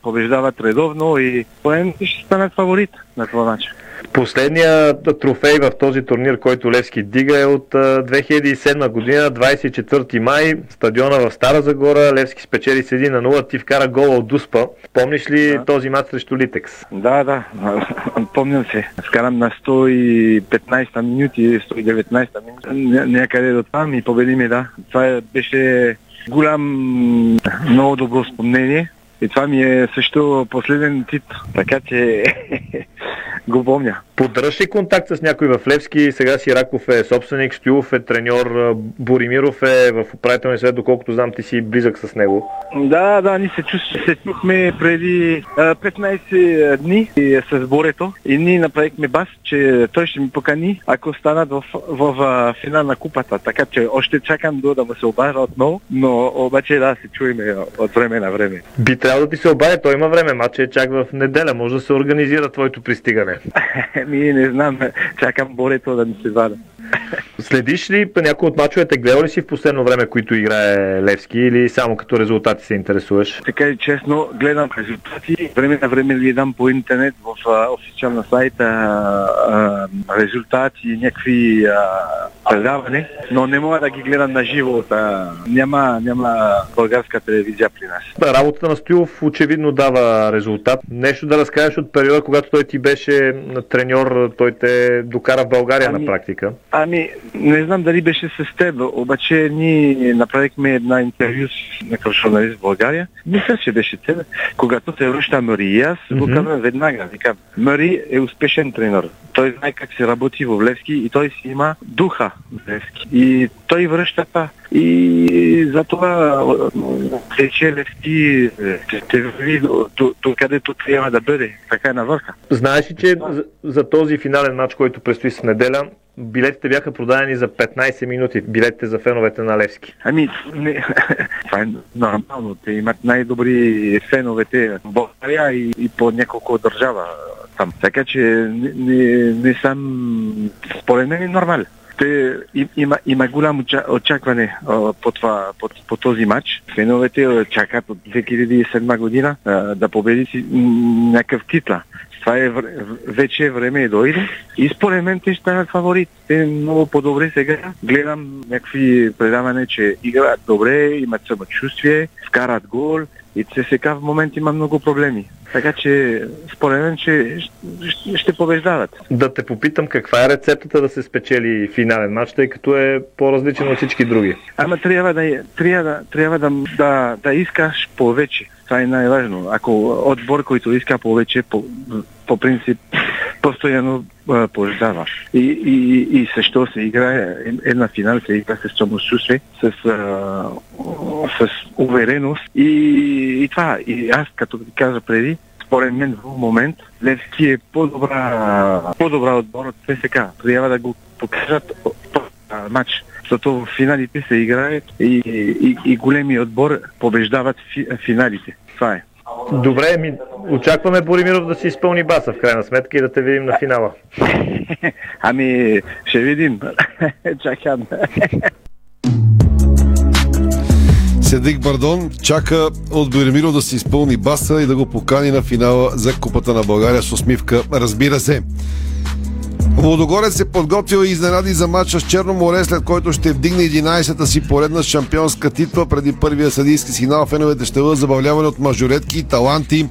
[SPEAKER 20] побеждават редовно и поемите ще станат фаворит на това начин.
[SPEAKER 11] Последният трофей в този турнир, който Левски дига е от 2007 година, 24 май, стадиона в Стара Загора. Левски спечели с 1 на 0, ти вкара гола от Дуспа. Помниш ли да. този матч срещу Литекс?
[SPEAKER 20] Да, да, [laughs] помням се. Скарам на 115 минути, 119 минути, някъде до там и победиме, да. Това беше голям, много добро спомнение. И това ми е също последен тип. Така че [laughs] го помня.
[SPEAKER 11] Поддържаш ли контакт с някой в Левски? Сега си Раков е собственик, Стоилов е треньор, Боримиров е в управителния съвет, доколкото знам ти си близък с него.
[SPEAKER 20] Да, да, ние се, чу, се чухме преди а, 15 дни с Борето и ние направихме бас, че той ще ми покани, ако станат в, в, в финал на купата. Така че още чакам до да му се обажа отново, но обаче да се чуеме от време на време.
[SPEAKER 11] Би трябвало да ти се обадя, той има време, матче е чак в неделя, може да се организира твоето пристигане. [laughs]
[SPEAKER 20] Ми не знам, чакам Борето да ми се вада.
[SPEAKER 11] Следиш ли някои от мачовете, гледал ли си в последно време, които играе Левски или само като резултати се интересуваш?
[SPEAKER 20] Така и честно, гледам резултати. Време на време гледам по интернет в а, официална сайта а, резултати, някакви предаване, но не мога да ги гледам на живо. Няма, няма българска телевизия при нас.
[SPEAKER 11] Да, работата на Стоилов очевидно дава резултат. Нещо да разкажеш от периода, когато той ти беше треньор, той те докара в България ами, на практика.
[SPEAKER 20] Ами, не знам дали беше с теб, обаче ние направихме една интервю с някакъв журналист в България. Мисля, че беше теб. Когато се връща Мари и аз mm-hmm. го казвам веднага. Викам, Мари е успешен тренер. Той знае как се работи в Левски и той си има духа в Левски. И той връща това. И затова тече Левски ще върви до, където трябва да бъде. Така е на върха.
[SPEAKER 11] Знаеш ли, че за, за този финален матч, който предстои с неделя, билетите бяха продадени за 15 минути, билетите за феновете на Левски.
[SPEAKER 20] Ами, не, [laughs] това е нормално. Те имат най-добри феновете в България и, и по няколко държава там. Така че не, не, не съм, според мен е нормално те, има, има голямо очакване по, това, по, по този матч. Феновете чакат от 2007 година а, да победи някакъв титла. Това е вече време е дойде и според мен те ще станат фаворит. Те много по-добре сега. Гледам някакви предаване, че играят добре, имат самочувствие, вкарат гол и ЦСК в момент има много проблеми. Така че, според мен, че ще побеждават.
[SPEAKER 11] Да те попитам каква е рецептата да се спечели финален матч, тъй като е по-различен от всички други.
[SPEAKER 20] Ама трябва да, трябва да, трябва да, да, да искаш повече. Това е най-важно. Ако отбор, който иска повече, по, по принцип, постоянно побеждава. И, и, и също се играе една финал, се игра с самочувствие, с, с увереност и, и това. И аз, като ти каза преди, според мен в момент Левски е по-добра, по-добра отбор от ПСК. Трябва да го покажат матч. Защото в финалите се играят и, и, и големи отбор побеждават фи, финалите. Това е.
[SPEAKER 11] Добре, ми очакваме Боримиров да си изпълни баса в крайна сметка и да те видим на финала. [laughs]
[SPEAKER 20] ами, ще видим. [laughs] Чакам.
[SPEAKER 2] Седик Бардон чака от Боримиров да си изпълни баса и да го покани на финала за Купата на България с усмивка. Разбира се. Лодогорец се подготвил и изненади за матча с Черно море, след който ще вдигне 11-та си поредна шампионска титла. Преди първия съдийски сигнал феновете ще бъдат забавлявани от мажоретки и таланти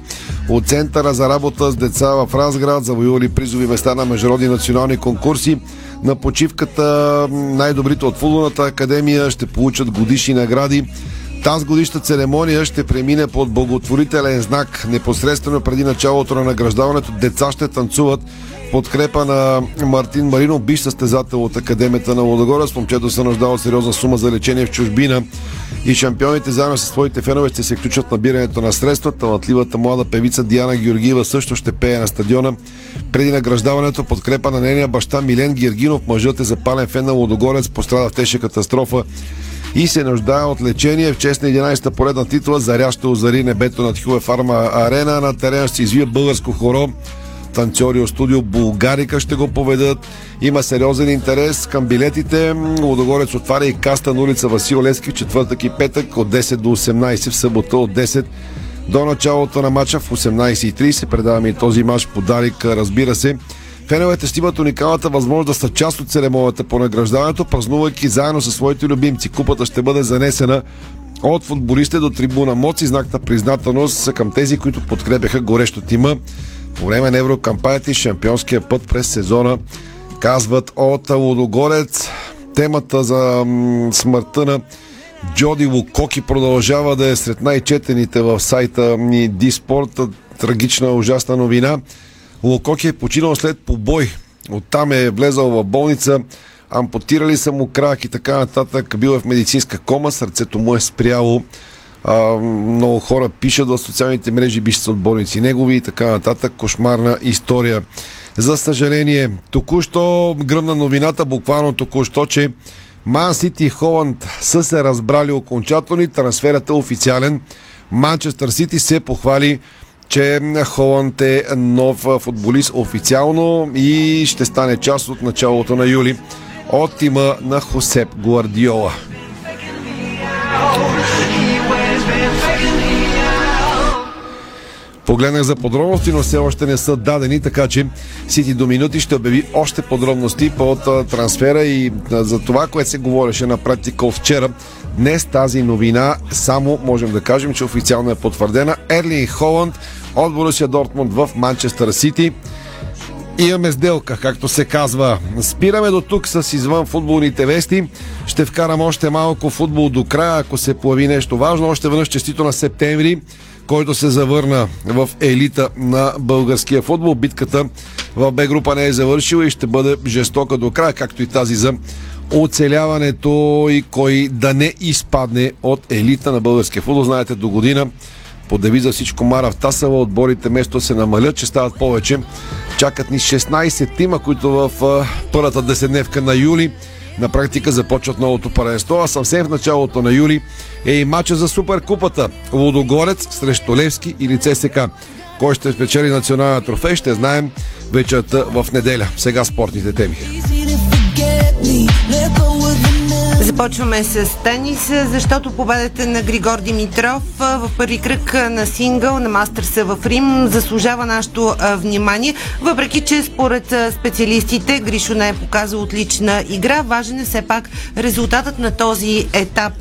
[SPEAKER 2] от Центъра за работа с деца в Разград, завоювали призови места на международни национални конкурси. На почивката най-добрите от футболната академия ще получат годишни награди. Тази годишна церемония ще премине под благотворителен знак. Непосредствено преди началото на награждаването деца ще танцуват подкрепа на Мартин Марино, биш състезател от Академията на Лодогорец. Момчето се нуждава сериозна сума за лечение в чужбина и шампионите заедно с своите фенове ще се включат набирането на средства. Талантливата млада певица Диана Георгиева също ще пее на стадиона. Преди награждаването подкрепа на нейния баща Милен Гергинов. Мъжът е запален фен на Лодогорец, пострада в тежка катастрофа и се нуждае от лечение. В чест на 11-та поредна титла Заря ще озари небето над Хюе Фарма Арена. На терена ще извие българско хоро танцори от студио Булгарика ще го поведат. Има сериозен интерес към билетите. Лодогорец отваря и каста на улица Васил Лески в четвъртък и петък от 10 до 18, в събота от 10 до началото на матча в 18.30. Предаваме и този матч подарик, разбира се. Феновете ще имат уникалната възможност да са част от церемонията по награждаването, празнувайки заедно със своите любимци. Купата ще бъде занесена от футболистите до трибуна Моци, знак на признателност към тези, които подкрепяха горещо тима по време на еврокампанията и шампионския път през сезона, казват от Лудогорец. Темата за смъртта на Джоди Лукоки продължава да е сред най-четените в сайта ни Диспорт. Трагична, ужасна новина. Лукоки е починал след побой. Оттам е влезал в болница. Ампутирали са му крак и така нататък. Бил е в медицинска кома. Сърцето му е спряло. А, много хора пишат в социалните мрежи, са отборници негови и така нататък. Кошмарна история. За съжаление, току-що гръмна новината, буквално току-що, че Ман Сити и Холанд са се разбрали окончателно и трансферът е официален. Манчестър Сити се похвали че Холанд е нов футболист официално и ще стане част от началото на юли от тима на Хосеп Гуардиола. Погледнах за подробности, но все още не са дадени, така че Сити до минути ще обяви още подробности по трансфера и за това, което се говореше на практика вчера. Днес тази новина само можем да кажем, че официално е потвърдена. Ерлин Холанд от Борусия Дортмунд в Манчестър Сити. Имаме сделка, както се казва. Спираме до тук с извън футболните вести. Ще вкарам още малко футбол до края, ако се появи нещо важно. Още веднъж честито на септември който се завърна в елита на българския футбол. Битката в Б група не е завършила и ще бъде жестока до края, както и тази за оцеляването и кой да не изпадне от елита на българския футбол. Знаете, до година по девиза всичко мара в Тасава, отборите место се намалят, че стават повече. Чакат ни 16 тима, които в първата десетдневка на юли на практика започват новото паренство, а съвсем в началото на юли е и матча за Суперкупата. Лудогорец срещу Левски или ЦСК. Кой ще спечели националния трофей, ще знаем вечерта в неделя. Сега спортните теми.
[SPEAKER 3] Започваме с тенис, защото победата на Григор Димитров в първи кръг на сингъл на Мастърса в Рим заслужава нашето внимание, въпреки че според специалистите Гришо не е показал отлична игра. Важен е все пак резултатът на този етап.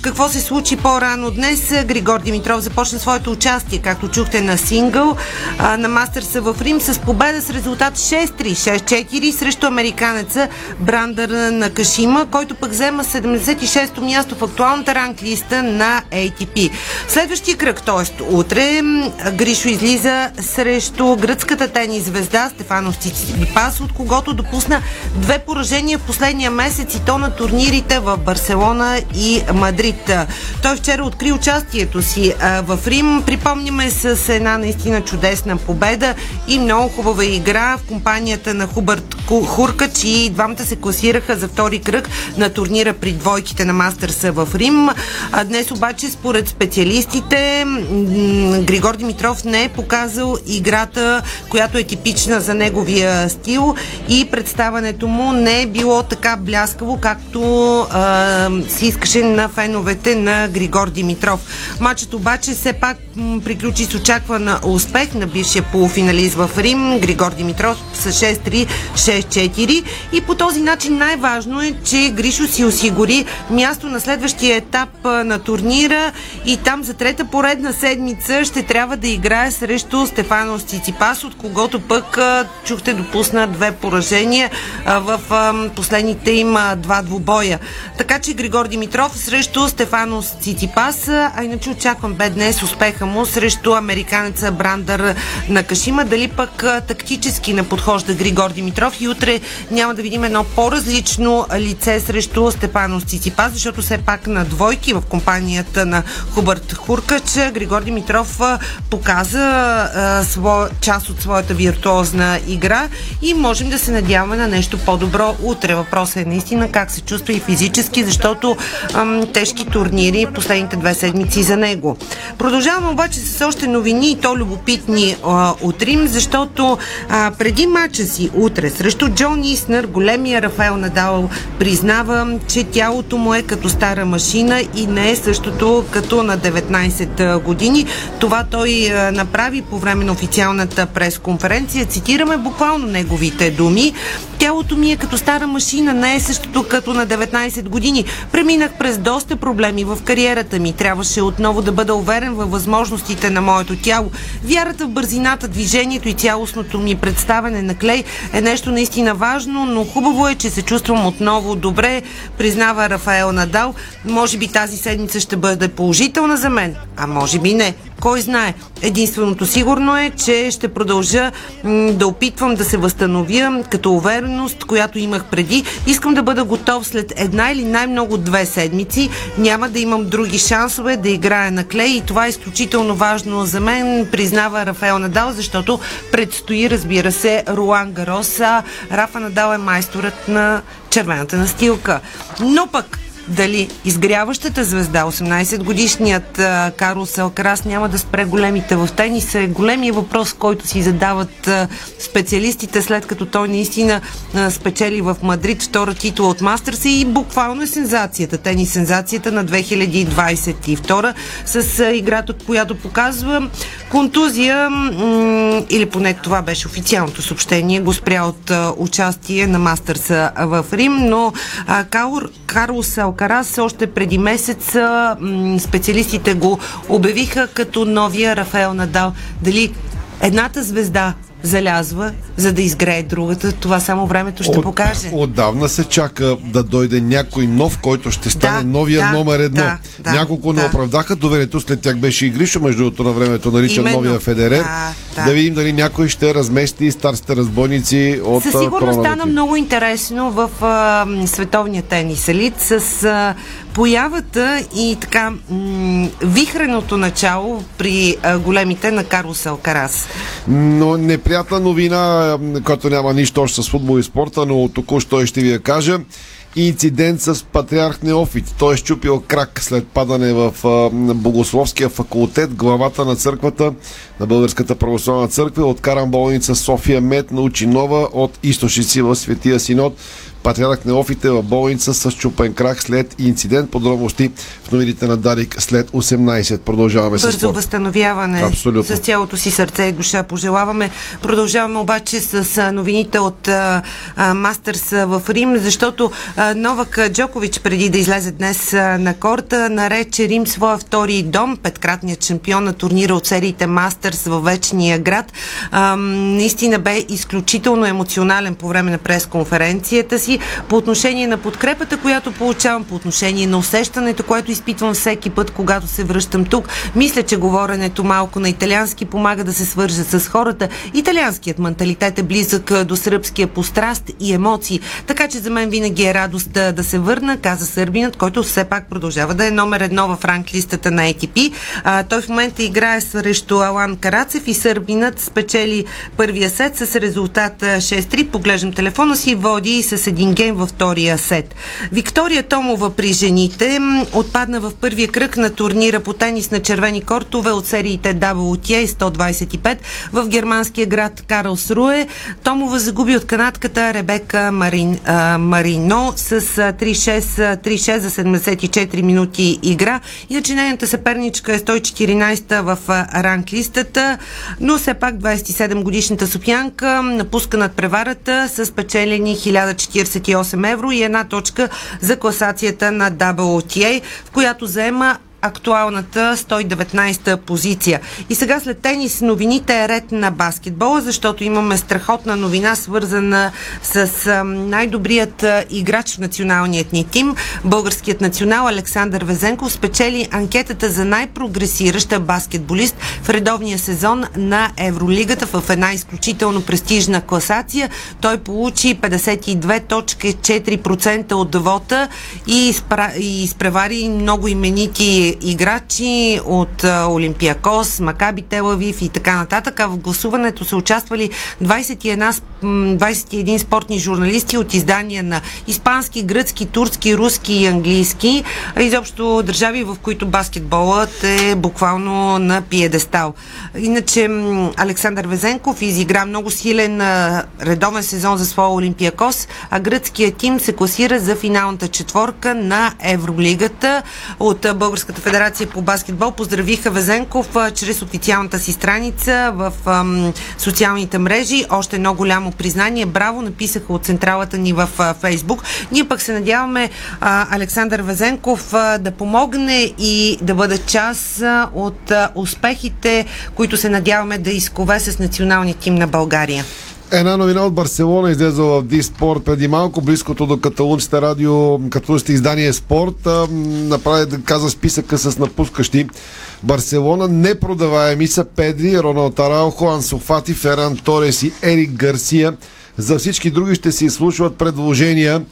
[SPEAKER 3] Какво се случи по-рано днес? Григор Димитров започна своето участие, както чухте, на сингъл на Мастърса в Рим с победа с резултат 6-3, 6-4 срещу американеца Брандър на Кашима, който пък взема 76-то място в актуалната ранглиста на ATP. Следващия кръг, т.е. утре, Гришо излиза срещу гръцката тенис звезда Стефанов Циципас, от когото допусна две поражения в последния месец и то на турнирите в Барселона и Мадрид. Той вчера откри участието си в Рим. Припомняме с една наистина чудесна победа и много хубава игра в компанията на Хубърт Хуркач и двамата се класираха за втори кръг на турнира при двойките на Мастърса в Рим. А днес обаче, според специалистите, Григор Димитров не е показал играта, която е типична за неговия стил и представането му не е било така бляскаво, както а, си искаше на феновете на Григор Димитров. Матчът обаче все пак приключи с очаквана успех на бившия полуфиналист в Рим, Григор Димитров с 6-3, 6-4 и по този начин най-важно е, че Гришо си осигури място на следващия етап на турнира и там за трета поредна седмица ще трябва да играе срещу Стефано Циципас, от когото пък чухте допусна две поражения в последните им два двубоя. Така че Григор Димитров срещу Стефано Циципас, а иначе очаквам бе днес успеха му срещу американеца Брандър на Кашима. Дали пък тактически не подхожда Григор Димитров и утре няма да видим едно по-различно лице срещу Степано Циципас, защото все пак на двойки в компанията на Хубърт Хуркач Григор Димитров показа а, сво, част от своята виртуозна игра и можем да се надяваме на нещо по-добро утре. Въпросът е наистина как се чувства и физически, защото ам, тежки турнири последните две седмици за него. Продължаваме обаче с още новини и то любопитни а, от Рим, защото а, преди мача си утре срещу Джон Иснер, големия Рафаел Надал признава, че тялото му е като стара машина и не е същото като на 19 години. Това той направи по време на официалната пресконференция. Цитираме буквално неговите думи. Тялото ми е като стара машина, не е същото като на 19 години. Преминах през доста проблеми в кариерата ми. Трябваше отново да бъда уверен във възможностите на моето тяло. Вярата в бързината, движението и цялостното ми представяне на клей е нещо наистина важно, но хубаво е, че се чувствам отново добре, признава Рафаел Надал. Може би тази седмица ще бъде положителна за мен, а може би не. Кой знае? Единственото сигурно е, че ще продължа да опитвам да се възстановя като увереност, която имах преди. Искам да бъда готов след една или най-много две седмици. Няма да имам други шансове да играя на клей и това е изключително важно за мен, признава Рафаел Надал, защото предстои, разбира се, Руан Гарос. А Рафа Надал е майсторът на червената настилка. Но пък дали изгряващата звезда, 18-годишният а, Карлос Алкарас няма да спре големите в тениса е големия въпрос, който си задават специалистите, след като той наистина спечели в Мадрид втора титла от Мастърса и буквално е сензацията. Тенис сензацията на 2022 с играта, която показва контузия или поне това беше официалното съобщение, го спря от участие на Мастърса в Рим, но Каур, Карлос Алкарас още преди месец специалистите го обявиха като новия Рафаел Надал. Дали едната звезда залязва, за да изгрее другата. Това само времето ще
[SPEAKER 2] От-
[SPEAKER 3] покаже.
[SPEAKER 2] Отдавна се чака да дойде някой нов, който ще стане
[SPEAKER 3] Да,
[SPEAKER 2] новия
[SPEAKER 3] да,
[SPEAKER 2] номер едно.
[SPEAKER 3] да, да,
[SPEAKER 2] Няколко не
[SPEAKER 3] да.
[SPEAKER 2] оправдаха доверието, след тях беше и Гриша, между другото на времето наричан
[SPEAKER 3] Именно.
[SPEAKER 2] новия Федерер.
[SPEAKER 3] Да,
[SPEAKER 2] Да,
[SPEAKER 3] да.
[SPEAKER 2] видим дали някой ще размести старите разбойници от
[SPEAKER 3] Със сигурност стана много интересно в а, световния тенис елит с а, появата и така м- вихреното начало при а, големите на Карлос Алкарас.
[SPEAKER 2] Но неприятна новина, която няма нищо още с футбол и спорта, но току-що ще ви я кажа. Инцидент с патриарх Неофит. Той е щупил крак след падане в Богословския факултет. Главата на църквата, на Българската православна църква, откаран болница София Мед научи нова от източници в Светия Синод. Патриарх Неофит е в болница с чупен крак след инцидент. Подробности в новините на Дарик след 18. Продължаваме с
[SPEAKER 3] Бързо възстановяване
[SPEAKER 2] Абсолютно.
[SPEAKER 3] с цялото си сърце и душа пожелаваме. Продължаваме обаче с новините от а, а, Мастърс в Рим, защото а, Новак Джокович преди да излезе днес на корта нарече Рим своя втори дом, петкратният шампион на турнира от сериите Мастърс във вечния град. Наистина бе изключително емоционален по време на пресконференцията си по отношение на подкрепата, която получавам, по отношение на усещането, което изпитвам всеки път, когато се връщам тук. Мисля, че говоренето малко на италиански помага да се свържа с хората. Италианският менталитет е близък до сръбския по страст и емоции. Така че за мен винаги е радост да се върна, каза сърбинът, който все пак продължава да е номер едно в ранглистата на ATP. А, той в момента играе срещу Алан Карацев и сърбинът спечели първия сет с резултат а, 6-3. Поглеждам телефона си, води с един гейм във втория сет. Виктория Томова при жените отпадна в първия кръг на турнира по тенис на червени кортове от сериите WTA 125 в германския град Карлсруе. Томова загуби от канадката Ребека Марин, а, Марино с а, 3-6, а, 3-6 за 74 минути игра. Иначе нейната съперничка е 114 в ранглистата, но все пак 27 годишната Софянка напуска над преварата с печелени 1040 48 евро и една точка за класацията на WTA, в която заема актуалната 119-та позиция. И сега след тенис новините е ред на баскетбола, защото имаме страхотна новина, свързана с най-добрият играч в националният ни тим. Българският национал Александър Везенков спечели анкетата за най-прогресираща баскетболист в редовния сезон на Евролигата в една изключително престижна класация. Той получи 52.4% от вота и, изпра... и изпревари много именити играчи от Олимпиакос, Макаби Телавив и така нататък. А в гласуването са участвали 21, 21 спортни журналисти от издания на испански, гръцки, турски, руски и английски. Изобщо държави, в които баскетболът е буквално на пиедестал. Иначе Александър Везенков изигра много силен редовен сезон за своя Олимпиакос, а гръцкият тим се класира за финалната четворка на Евролигата от Българската федерация по баскетбол поздравиха Везенков чрез официалната си страница в социалните мрежи. Още едно голямо признание. Браво, написаха от централата ни в Фейсбук. Ние пък се надяваме Александър Везенков да помогне и да бъде част от успехите, които се надяваме да изкове с националния тим на България.
[SPEAKER 2] Една новина от Барселона излезе в Диспорт преди малко, близкото до каталунските радио, каталунските издание Спорт, направи каза списъка с напускащи. Барселона непродаваеми са Педри, Роналд Араухо, Ансофати, Феран Торес и Ерик Гарсия. За всички други ще се изслушват предложения.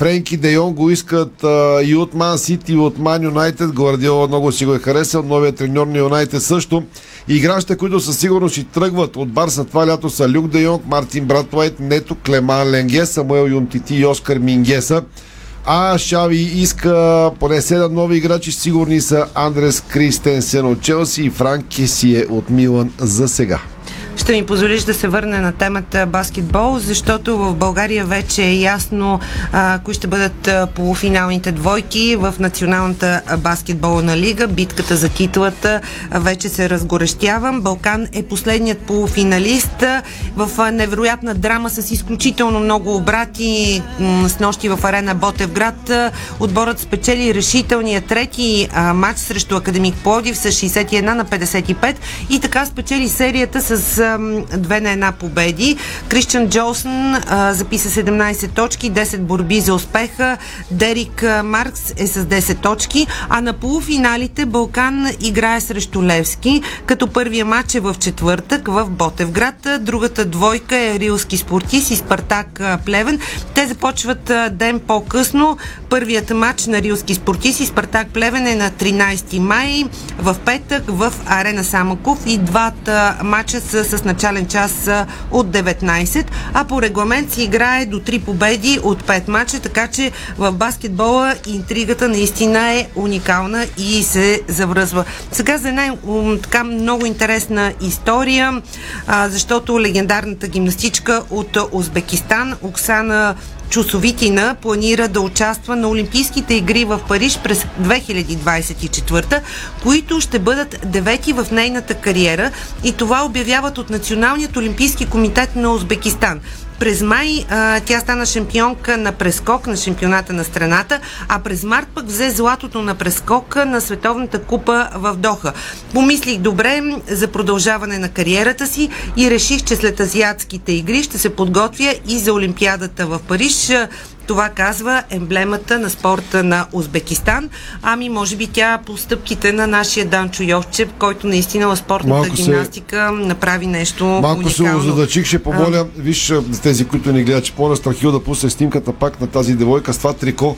[SPEAKER 2] Френки Де Йон го искат а, и от Ман Сити, и от Ман Юнайтед. Гвардиола много си го е харесал. Новият треньор на Юнайтед също. Играчите, които със сигурност ще тръгват от Барса това лято са Люк Де Йонг, Мартин Братуайт, Нето, Клеман Ленге, Самуел Юнтити и Оскар Мингеса. А Шави иска поне 7 нови играчи. Сигурни са Андрес Кристенсен от Челси и Франк Кесие от Милан за сега.
[SPEAKER 3] Ще ми позволиш да се върне на темата баскетбол, защото в България вече е ясно а, кои ще бъдат полуфиналните двойки в Националната баскетболна лига. Битката за титлата вече се разгорещява. Балкан е последният полуфиналист в невероятна драма с изключително много обрати с нощи в арена Ботевград. Отборът спечели решителния трети а, матч срещу Академик Плодив с 61 на 55 и така спечели серията с две на една победи. Кристиан Джолсън записа 17 точки, 10 борби за успеха. Дерик Маркс е с 10 точки, а на полуфиналите Балкан играе срещу Левски, като първия матч е в четвъртък в Ботевград. Другата двойка е Рилски спортист и Спартак Плевен. Те започват ден по-късно. Първият матч на Рилски спортист и Спартак Плевен е на 13 май в петък в Арена Самаков и двата матча са с начален час от 19, а по регламент се играе до 3 победи от 5 мача, така че в баскетбола интригата наистина е уникална и се завръзва. Сега за една така много интересна история, защото легендарната гимнастичка от Узбекистан Оксана Чусовитина планира да участва на Олимпийските игри в Париж през 2024, които ще бъдат девети в нейната кариера и това обявяват от Националният олимпийски комитет на Узбекистан. През май а, тя стана шампионка на прескок на шампионата на страната, а през март пък взе златото на прескок на Световната купа в Доха. Помислих добре за продължаване на кариерата си и реших, че след азиатските игри ще се подготвя и за Олимпиадата в Париж. Това казва емблемата на спорта на Узбекистан. Ами, може би тя по стъпките на нашия Данчо Йовчев, който наистина в спортната
[SPEAKER 2] Малко се-
[SPEAKER 3] гимнастика направи нещо
[SPEAKER 2] Малко се
[SPEAKER 3] уникално.
[SPEAKER 2] озадачих, ще помоля, виж за тези, които ни гледат, че по Страхил да пусне снимката пак на тази девойка с това трико.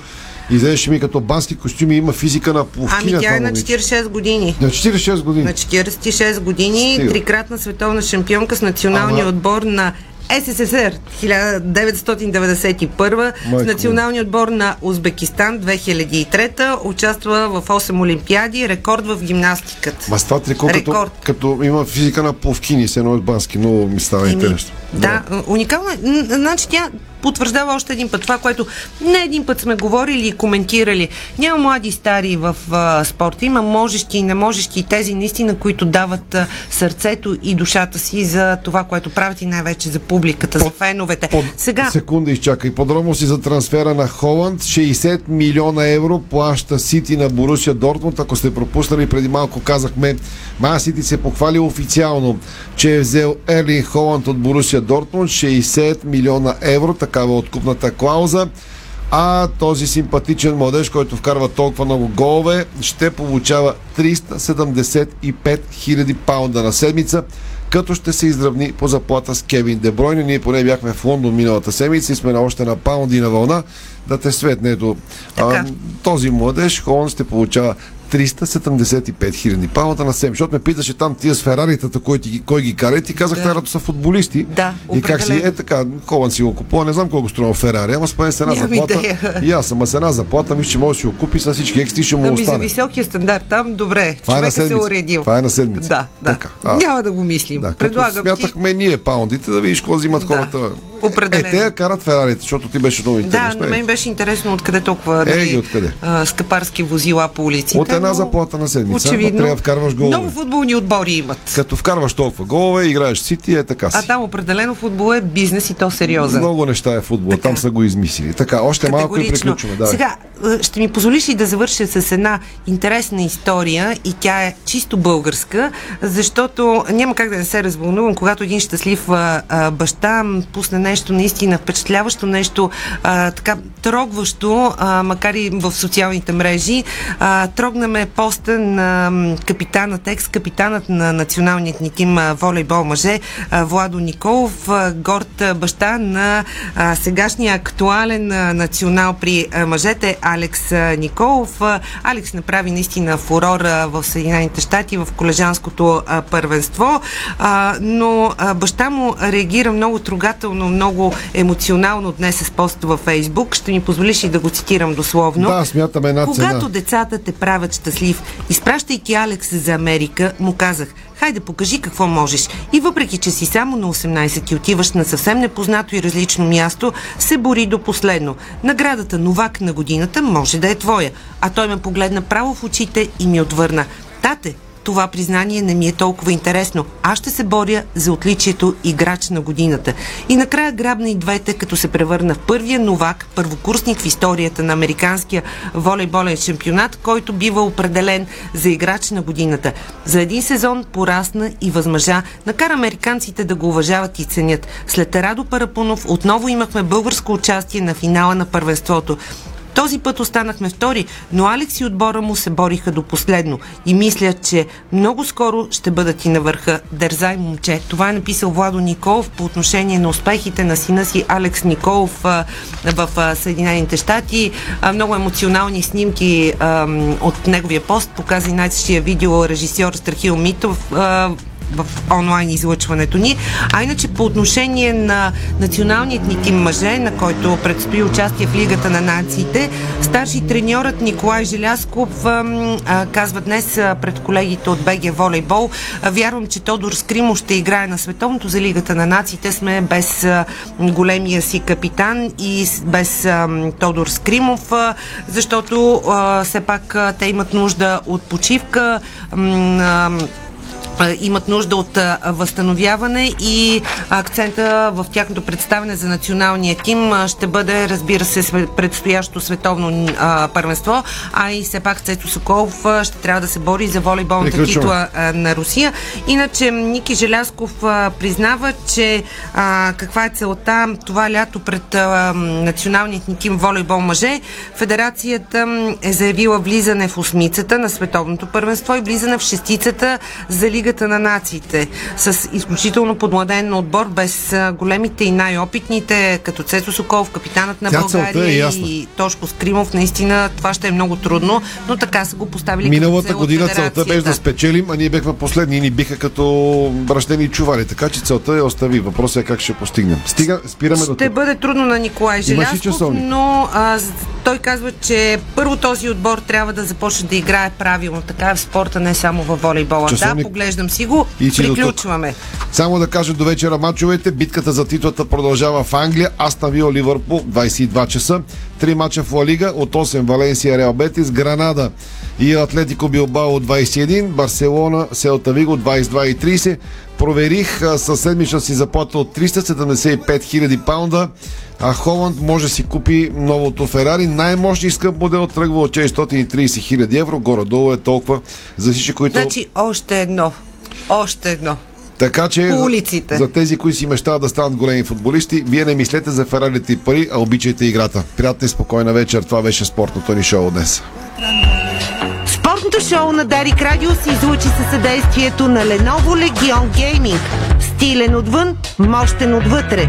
[SPEAKER 2] Изглеждаше ми като бански костюми, има физика на пловкиня.
[SPEAKER 3] Ами тя е на
[SPEAKER 2] момиче.
[SPEAKER 3] 46 години.
[SPEAKER 2] На 46 години.
[SPEAKER 3] На 46 години,
[SPEAKER 2] Стига.
[SPEAKER 3] трикратна световна шампионка с националния
[SPEAKER 2] Ама-
[SPEAKER 3] отбор на СССР 1991,
[SPEAKER 2] Майко
[SPEAKER 3] с националния отбор на Узбекистан 2003, участва в 8 олимпиади, рекорд в гимнастиката.
[SPEAKER 2] Ма с това трико, като,
[SPEAKER 3] Рекорд.
[SPEAKER 2] като има физика на пловкини, с едно от бански, много ми става интересно.
[SPEAKER 3] Да, уникално е. Значи тя потвърждава още един път това, което не един път сме говорили и коментирали. Няма млади и стари в а, спорта, има можещи и не можещи и тези наистина, които дават а, сърцето и душата си за това, което правят и най-вече за публиката, за феновете.
[SPEAKER 2] Под...
[SPEAKER 3] Сега,
[SPEAKER 2] Секунда изчакай. Подробности за трансфера на Холанд. 60 милиона евро плаща Сити на Борусия Дортмунд. Ако сте пропуснали, преди малко казахме, Ман Сити се похвали официално, че е взел Ерлин Холанд от Борусия Дортмунд. 60 милиона евро, такава откупната клауза. А този симпатичен младеж, който вкарва толкова много голове, ще получава 375 000 паунда на седмица като ще се изравни по заплата с Кевин Дебройн. Ние поне бяхме в Лондон миналата седмица и сме на още на паунди на вълна да те светне. Ето, а, този младеж, Холанд ще получава 375 хиляди паунда на 7. Защото ме питаше там тия с Фераритата, кой, ти, кой ги кара и ти казах, да. са футболисти.
[SPEAKER 3] Да,
[SPEAKER 2] и как си, е така, Холанд си го купува, не знам колко струва Ферари, ама спомен с една
[SPEAKER 3] Нямам
[SPEAKER 2] заплата.
[SPEAKER 3] идея.
[SPEAKER 2] И аз съм с една заплата, мисля, че може да си го купи с всички екстри, ще му
[SPEAKER 3] ами за
[SPEAKER 2] остане.
[SPEAKER 3] високия стандарт там, добре,
[SPEAKER 2] Това е
[SPEAKER 3] човека се е уредил.
[SPEAKER 2] Това е на седмица.
[SPEAKER 3] Да, да.
[SPEAKER 2] Така, а.
[SPEAKER 3] Няма да го мислим.
[SPEAKER 2] Да,
[SPEAKER 3] Предлагам ти
[SPEAKER 2] смятахме ние паундите, да видиш какво взимат хората.
[SPEAKER 3] Определено.
[SPEAKER 2] Е, те я карат Ферарите, защото ти беше много
[SPEAKER 3] Да,
[SPEAKER 2] интересно.
[SPEAKER 3] на мен беше интересно откъде толкова
[SPEAKER 2] Е, ги откъде?
[SPEAKER 3] а, скъпарски возила по улиците.
[SPEAKER 2] От една
[SPEAKER 3] но
[SPEAKER 2] заплата на седмица,
[SPEAKER 3] Очевидно.
[SPEAKER 2] но трябва да вкарваш голове.
[SPEAKER 3] Много футболни отбори имат.
[SPEAKER 2] Като вкарваш толкова голове, играеш Сити, е така си.
[SPEAKER 3] А там определено футбол е бизнес и то сериозен.
[SPEAKER 2] Много неща е футбол, там са го измислили. Така, още малко и приключваме. Да.
[SPEAKER 3] Сега, ще ми позволиш и да завърша с една интересна история и тя е чисто българска, защото няма как да не се развълнувам, когато един щастлив а, а, баща пусне нещо наистина впечатляващо, нещо а, така трогващо, а, макар и в социалните мрежи. А, трогна ме поста на капитанът, екс-капитанът на националният ни тим волейбол мъже, а, Владо Николов, а, горд баща на а, сегашния актуален а, национал при а, мъжете Алекс а, Николов. А, Алекс направи наистина фурор а, в Съединените щати в колежанското а, първенство, а, но а, баща му реагира много трогателно, много емоционално днес с пост във Фейсбук. Ще ми позволиш и да го цитирам дословно.
[SPEAKER 2] Да, смятам една
[SPEAKER 3] Когато
[SPEAKER 2] цена.
[SPEAKER 3] децата те правят щастлив, изпращайки Алекс за Америка, му казах, хайде покажи какво можеш. И въпреки, че си само на 18 и отиваш на съвсем непознато и различно място, се бори до последно. Наградата новак на годината може да е твоя. А той ме погледна право в очите и ми отвърна. Тате, това признание не ми е толкова интересно. Аз ще се боря за отличието играч на годината. И накрая грабна и двете, като се превърна в първия новак, първокурсник в историята на американския волейболен шампионат, който бива определен за играч на годината. За един сезон порасна и възмъжа, накара американците да го уважават и ценят. След Радо Парапунов отново имахме българско участие на финала на първенството. Този път останахме втори, но Алекс и отбора му се бориха до последно и мисля, че много скоро ще бъдат и на върха. Дързай, момче. Това е написал Владо Николов по отношение на успехите на сина си Алекс Николов а, в а, Съединените щати. А, много емоционални снимки а, от неговия пост показа и най-същия видео режисьор Страхил Митов. А, в онлайн излъчването ни. А иначе по отношение на националният ни тим мъже, на който предстои участие в Лигата на нациите, старши треньорът Николай Желясков казва днес пред колегите от БГ Волейбол. Вярвам, че Тодор Скримов ще играе на световното за Лигата на нациите. Сме без големия си капитан и без Тодор Скримов, защото все пак те имат нужда от почивка. Имат нужда от възстановяване и акцента в тяхното представяне за националния тим ще бъде, разбира се, предстоящо световно първенство, а и все пак Цето Соколов ще трябва да се бори за волейболната
[SPEAKER 2] Приключваме.
[SPEAKER 3] титла на Русия. Иначе Ники Желясков признава, че а, каква е целта това лято пред а, националният ни тим волейбол мъже. Федерацията е заявила влизане в осмицата на световното първенство и влизане в шестицата за Лигата на нациите. С изключително подмладен отбор, без големите и най-опитните, като Цецо Соколов, капитанът на
[SPEAKER 2] Тя е
[SPEAKER 3] България
[SPEAKER 2] ясна.
[SPEAKER 3] и Тошко Скримов. Наистина това ще е много трудно, но така са го поставили
[SPEAKER 2] Миналата
[SPEAKER 3] цел
[SPEAKER 2] година целта беше да спечелим, а ние бехме последни и ни биха като бращени чували. Така че целта е остави. Въпросът е как ще постигнем. Стига, спираме до
[SPEAKER 3] Ще бъде трудно на Николай Желясков, но а, той казва, че първо този отбор трябва да започне да играе правилно. Така е в спорта, не само във волейбола.
[SPEAKER 2] Часовник?
[SPEAKER 3] Да, поглежда Уреждам си го.
[SPEAKER 2] И си.
[SPEAKER 3] Приключваме.
[SPEAKER 2] Само да кажа до вечера мачовете. Битката за титлата продължава в Англия. Астан Вио Ливърпул 22 часа. Три мача в Ла Лига от 8 Валенсия Реал Бетис, Гранада и Атлетико Билбао от 21, Барселона Селта Виго 22 и 30. Проверих със седмична си заплата от 375 000 паунда. А Холанд може си купи новото Ферари. Най-мощният скъп модел тръгва от 430 000 евро. Горе-долу е толкова за всички, които...
[SPEAKER 3] Значи още едно. Още едно.
[SPEAKER 2] Така че
[SPEAKER 3] По
[SPEAKER 2] за-
[SPEAKER 3] улиците.
[SPEAKER 2] За, тези, които си мечтават да станат големи футболисти, вие не мислете за Ферарите и пари, а обичайте играта. Приятна и спокойна вечер. Това беше спортното ни шоу днес.
[SPEAKER 3] Спортното шоу на Дарик Радио се излучи със съдействието на Lenovo Legion Gaming. Стилен отвън, мощен отвътре.